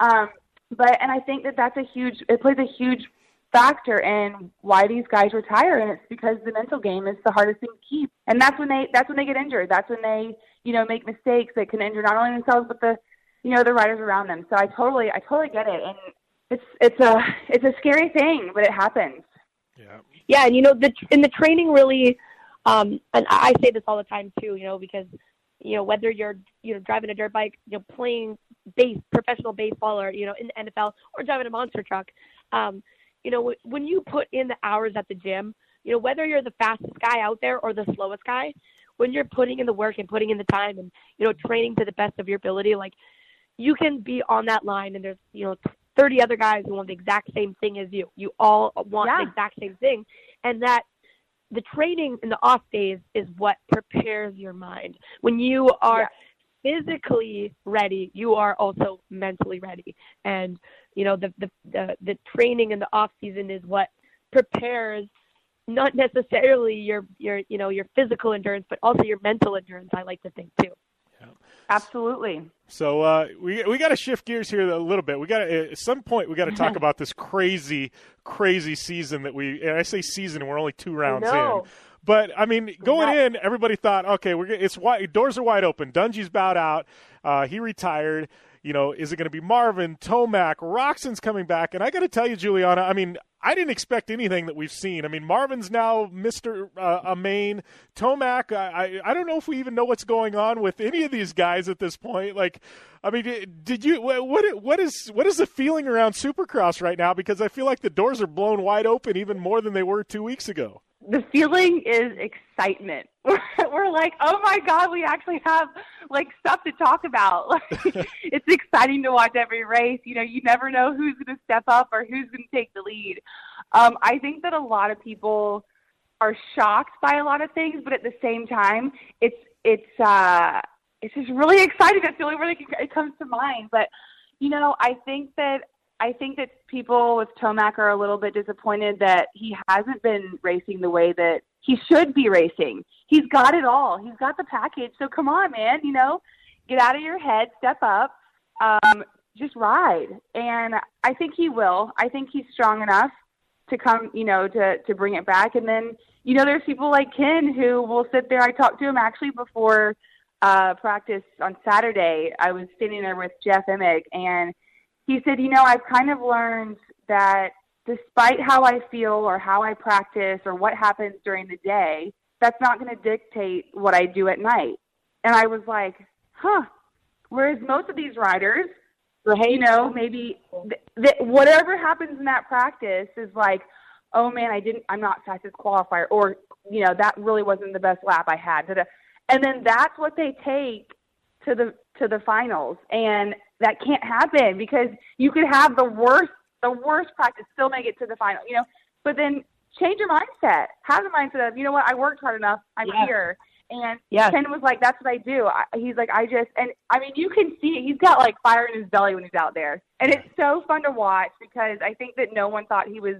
Um, but and I think that that's a huge. It plays a huge factor in why these guys retire, and it's because the mental game is the hardest thing to keep, and that's when they that's when they get injured. That's when they you know make mistakes that can injure not only themselves but the you know the riders around them. So I totally I totally get it, and it's it's a it's a scary thing, but it happens. Yeah, Yeah, and you know the in the training really, um, and I I say this all the time too, you know, because you know, whether you're you know driving a dirt bike, you know, playing base professional baseball or you know in the NFL or driving a monster truck, um, you know, when you put in the hours at the gym, you know, whether you're the fastest guy out there or the slowest guy, when you're putting in the work and putting in the time and you know training to the best of your ability, like you can be on that line and there's you know 30 other guys who want the exact same thing as you. You all want Yeah. the exact same thing, and that the training in the off days is what prepares your mind. When you are physically ready, you are also mentally ready. And you know the the the, the training in the off season is what prepares not necessarily your your you know your physical endurance, but also your mental endurance. I like to think too. Absolutely. So uh, we we got to shift gears here a little bit. We got at some point we got to talk [LAUGHS] about this crazy crazy season that we. And I say season, we're only two rounds know. in. But I mean, going in, everybody thought, okay, we're it's wide, doors are wide open. Dungey's bowed out. Uh, he retired. You know, is it going to be Marvin, Tomac, Roczen's coming back? And I got to tell you, Juliana, I mean, I didn't expect anything that we've seen. I mean, Marvin's now Mister uh, a main. Tomac, I, I don't know if we even know what's going on with any of these guys at this point. Like, I mean, did- you what what is what is the feeling around Supercross right now? Because I feel like the doors are blown wide open even more than they were two weeks ago. The feeling is excitement. [LAUGHS] We're like, oh my god, we actually have like stuff to talk about. [LAUGHS] Like, [LAUGHS] it's exciting to watch every race. You know, you never know who's going to step up or who's going to take the lead. Um, I think that a lot of people are shocked by a lot of things, but at the same time, it's it's uh, it's just really exciting. That's the only word that it comes to mind. But you know, I think that I think that people with Tomac are a little bit disappointed that he hasn't been racing the way that he should be racing. He's got it all. He's got the package. So come on, man. You know, get out of your head, step up, um, just ride. And I think he will. I think he's strong enough to come, you know, to to bring it back. And then, you know, there's people like Ken who will sit there. I talked to him actually before uh, practice on Saturday. I was sitting there with Jeff Emig, and he said, you know, I've kind of learned that despite how I feel or how I practice or what happens during the day, that's not going to dictate what I do at night. And I was like, huh. Whereas most of these riders, hey, you know, maybe th- th- whatever happens in that practice is like, oh man, I didn't, I'm not fastest qualifier, or you know, that really wasn't the best lap I had. And then that's what they take to the to the finals, and that can't happen because you could have the worst the worst practice, still make it to the final, you know. But then change your mindset. Have the mindset of, you know what, I worked hard enough. I'm Yes. here. And Yes. Ken was like, "That's what I do." I, he's like, "I just," and I mean, you can see it. He's got like fire in his belly when he's out there, and it's so fun to watch because I think that no one thought he was,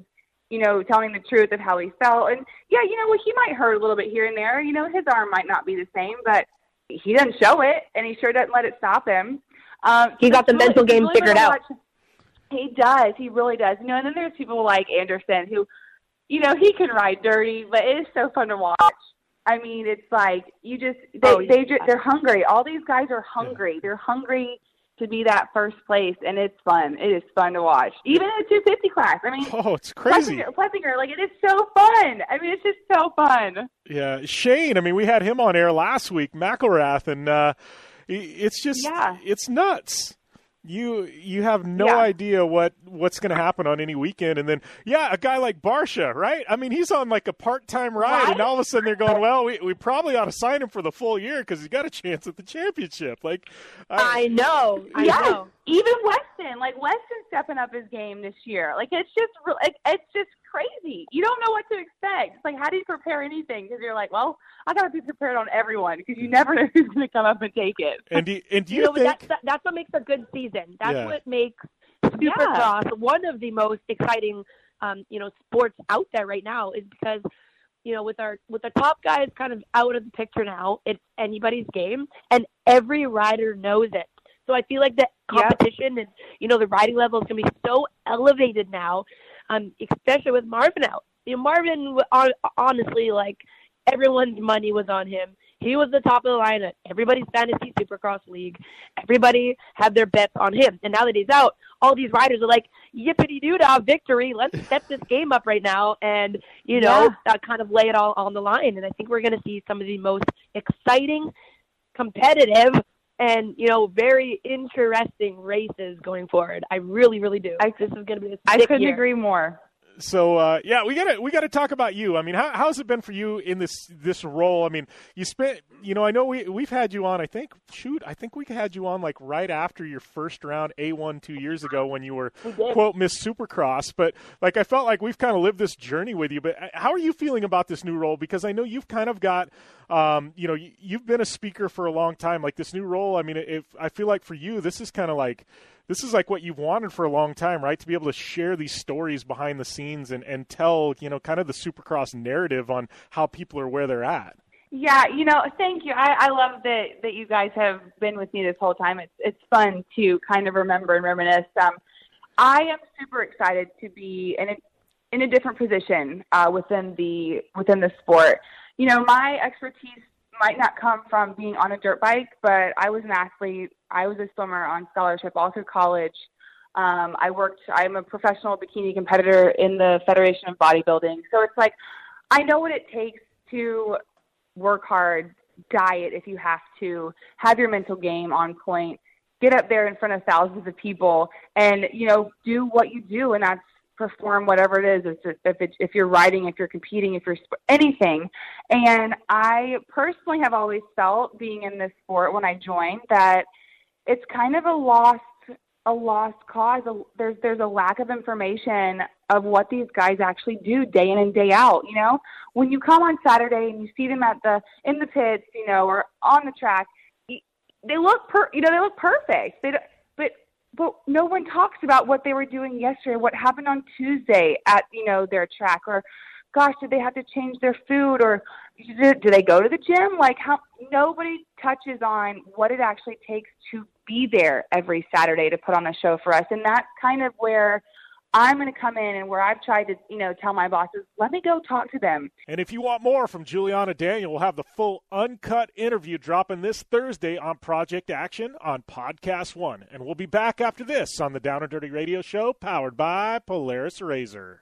you know, telling the truth of how he felt. And yeah, you know, well, he might hurt a little bit here and there. You know, his arm might not be the same, but he doesn't show it, and he sure doesn't let it stop him. Um, He got the really- mental game really figured out. watch. He does. He really does. You know, and then there's people like Anderson who, you know, he can ride dirty, but it is so fun to watch. I mean, it's like you just they Oh, they yeah. ju- they're hungry. All these guys are hungry. They're hungry to be that first place, and it's fun. It is fun to watch, even in the 250 class. I mean, Oh, it's crazy. Plessinger, Plessinger, like it is so fun. I mean, it's just so fun. Yeah, Shane. I mean, we had him on air last week, McElrath, and uh, it's just Yeah. it's nuts. You you have no Yeah. idea what what's going to happen on any weekend, and then yeah, a guy like Barcia, right? I mean, he's on like a part time ride, and all of a sudden they're going, well, we, we probably ought to sign him for the full year because he's got a chance at the championship. Like, I know. I yes, know. even Weston, like Weston stepping up his game this year. Like it's just, like, it's just crazy. You don't know what to expect. It's like how do you prepare anything? Because you're like, well, I got to be prepared on everyone because you never [LAUGHS] know who's going to come up and take it. and do, and do you you, know, think? that's that, that's what makes a good season. That's Yeah. what makes Supercross one of the most exciting, um, you know, sports out there right now. Is because, you know, with our with the top guys kind of out of the picture now, it's anybody's game, and every rider knows it. So I feel like the competition and you know the riding level is going to be so elevated now, um, especially with Marvin out. You know, Marvin hon- honestly like everyone's money was on him. He was the top of the line at everybody's fantasy supercross league. Everybody had their bets on him. And now that he's out, all these riders are like, yippity doo dah, victory. Let's step this game up right now and, you know, uh, kind of lay it all on the line. And I think we're going to see some of the most exciting competitive and you know very interesting races going forward. I really, really do. I, this is going to be. A I couldn't year. agree more. So uh, yeah, we gotta we gotta talk about you. I mean, how, how's it been for you in this this role? I mean, you spent you know I know we we've had you on. I think shoot, I think we had you on like right after your first round A one two years ago when you were quote Miss Supercross. But like I felt like we've kind of lived this journey with you. But uh, how are you feeling about this new role? Because I know you've kind of got um, you know you, you've been a speaker for a long time. Like this new role, I mean, if I feel like for you, this is kind of like this is like what you've wanted for a long time, right? To be able to share these stories behind the scenes and, and tell, you know, kind of the supercross narrative on how people are where they're at. Yeah, you know, thank you. I, I love that that you guys have been with me this whole time. It's it's fun to kind of remember and reminisce. Um, I am super excited to be in a in a different position uh, within the within the sport. You know, my expertise might not come from being on a dirt bike, but I was an athlete. I was a swimmer on scholarship all through college. Um, I worked. I'm a professional bikini competitor in the Federation of Bodybuilding. So it's like I know what it takes to work hard, diet if you have to, have your mental game on point, get up there in front of thousands of people, and you know do what you do, and that's perform whatever it is. If it, if, you're riding, if you're competing, if you're anything. And I personally have always felt being in this sport when I joined that it's kind of a lost a lost cause. There's there's a lack of information of what these guys actually do day in and day out. You know, when you come on Saturday and you see them at the in the pits, you know, or on the track, they look per you know they look perfect. They but no one talks about what they were doing yesterday, what happened on Tuesday at you know their track, or gosh, did they have to change their food, or did, do they go to the gym? Like how nobody touches on what it actually takes to be there every Saturday to put on a show for us, and that's kind of where I'm going to come in and where I've tried to you know tell my bosses, let me go talk to them. And if you want more from Juliana Daniel, we'll have the full uncut interview dropping this Thursday on Project Action on Podcast One. And we'll be back after this on the Down and Dirty Radio Show, powered by Polaris Razor.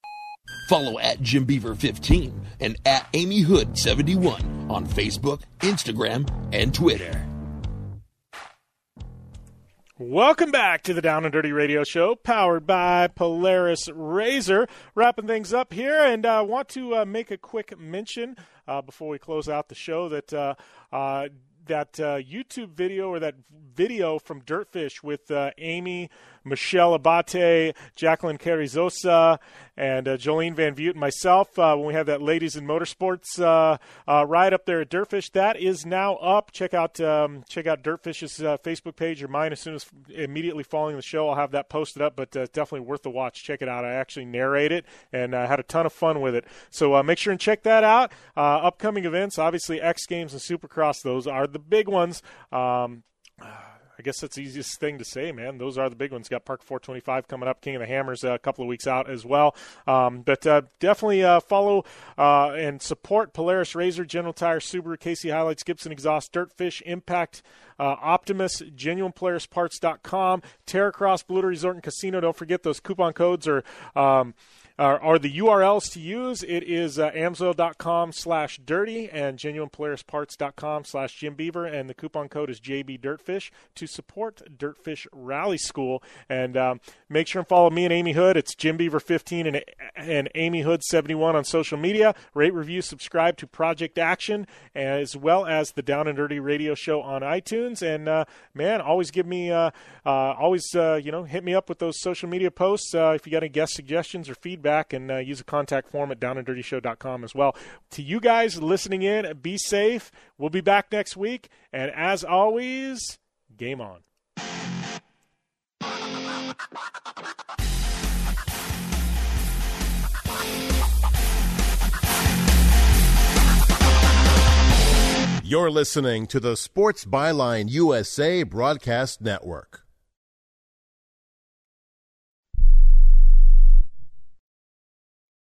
Follow at Jim Beaver 15 and at Amy Hood 71 on Facebook, Instagram, and Twitter. Welcome back to the Down and Dirty Radio Show, powered by Polaris Razor. Wrapping things up here, and I uh, want to uh, make a quick mention uh, before we close out the show that uh, uh, that uh, YouTube video or that video from Dirtfish with Amy Michelle Abate, Jacqueline Carrizosa, and uh, Jolene Van Vugt and myself uh, when we have that Ladies in Motorsports uh, uh ride up there at Dirtfish. That is now up. Check out um, check out Dirtfish's uh, Facebook page or mine as soon as immediately following the show. I'll have that posted up, but uh, definitely worth the watch. Check it out. I actually narrate it and I had a ton of fun with it. So make sure and check that out. upcoming events, obviously X Games and Supercross. Those are the big ones. Um, I guess that's the easiest thing to say, man. Those are the big ones. Got Parker 425 coming up, King of the Hammers uh, a couple of weeks out as well. Um, but uh, definitely uh, follow uh, and support Polaris Razor, General Tire, Subaru, KC HiLiTES, Gibson Exhaust, Dirtfish, Impact, uh, Optimus, GenuinePolarisParts.com, Terracross, Blue Resort and Casino. Don't forget those coupon codes are. Um, are, the URLs to use. It is uh, amsoil.com slash dirty and genuinepolarisparts.com slash Jim Beaver, and the coupon code is JB Dirtfish to support Dirtfish Rally School. And um, make sure and follow me and Amy Hood. It's Jim Beaver 15 and, and Amy Hood 71 on social media. Rate, review, subscribe to Project Action, as well as the Down and Dirty Radio Show on iTunes. And uh, man, always give me, uh, uh always uh, you know, hit me up with those social media posts if you got any guest suggestions or feedback feedback and uh, use a contact form at downanddirtyshow.com as well. To you guys listening in, be safe. We'll be back next week. And as always, game on. You're listening to the Sports Byline USA Broadcast Network.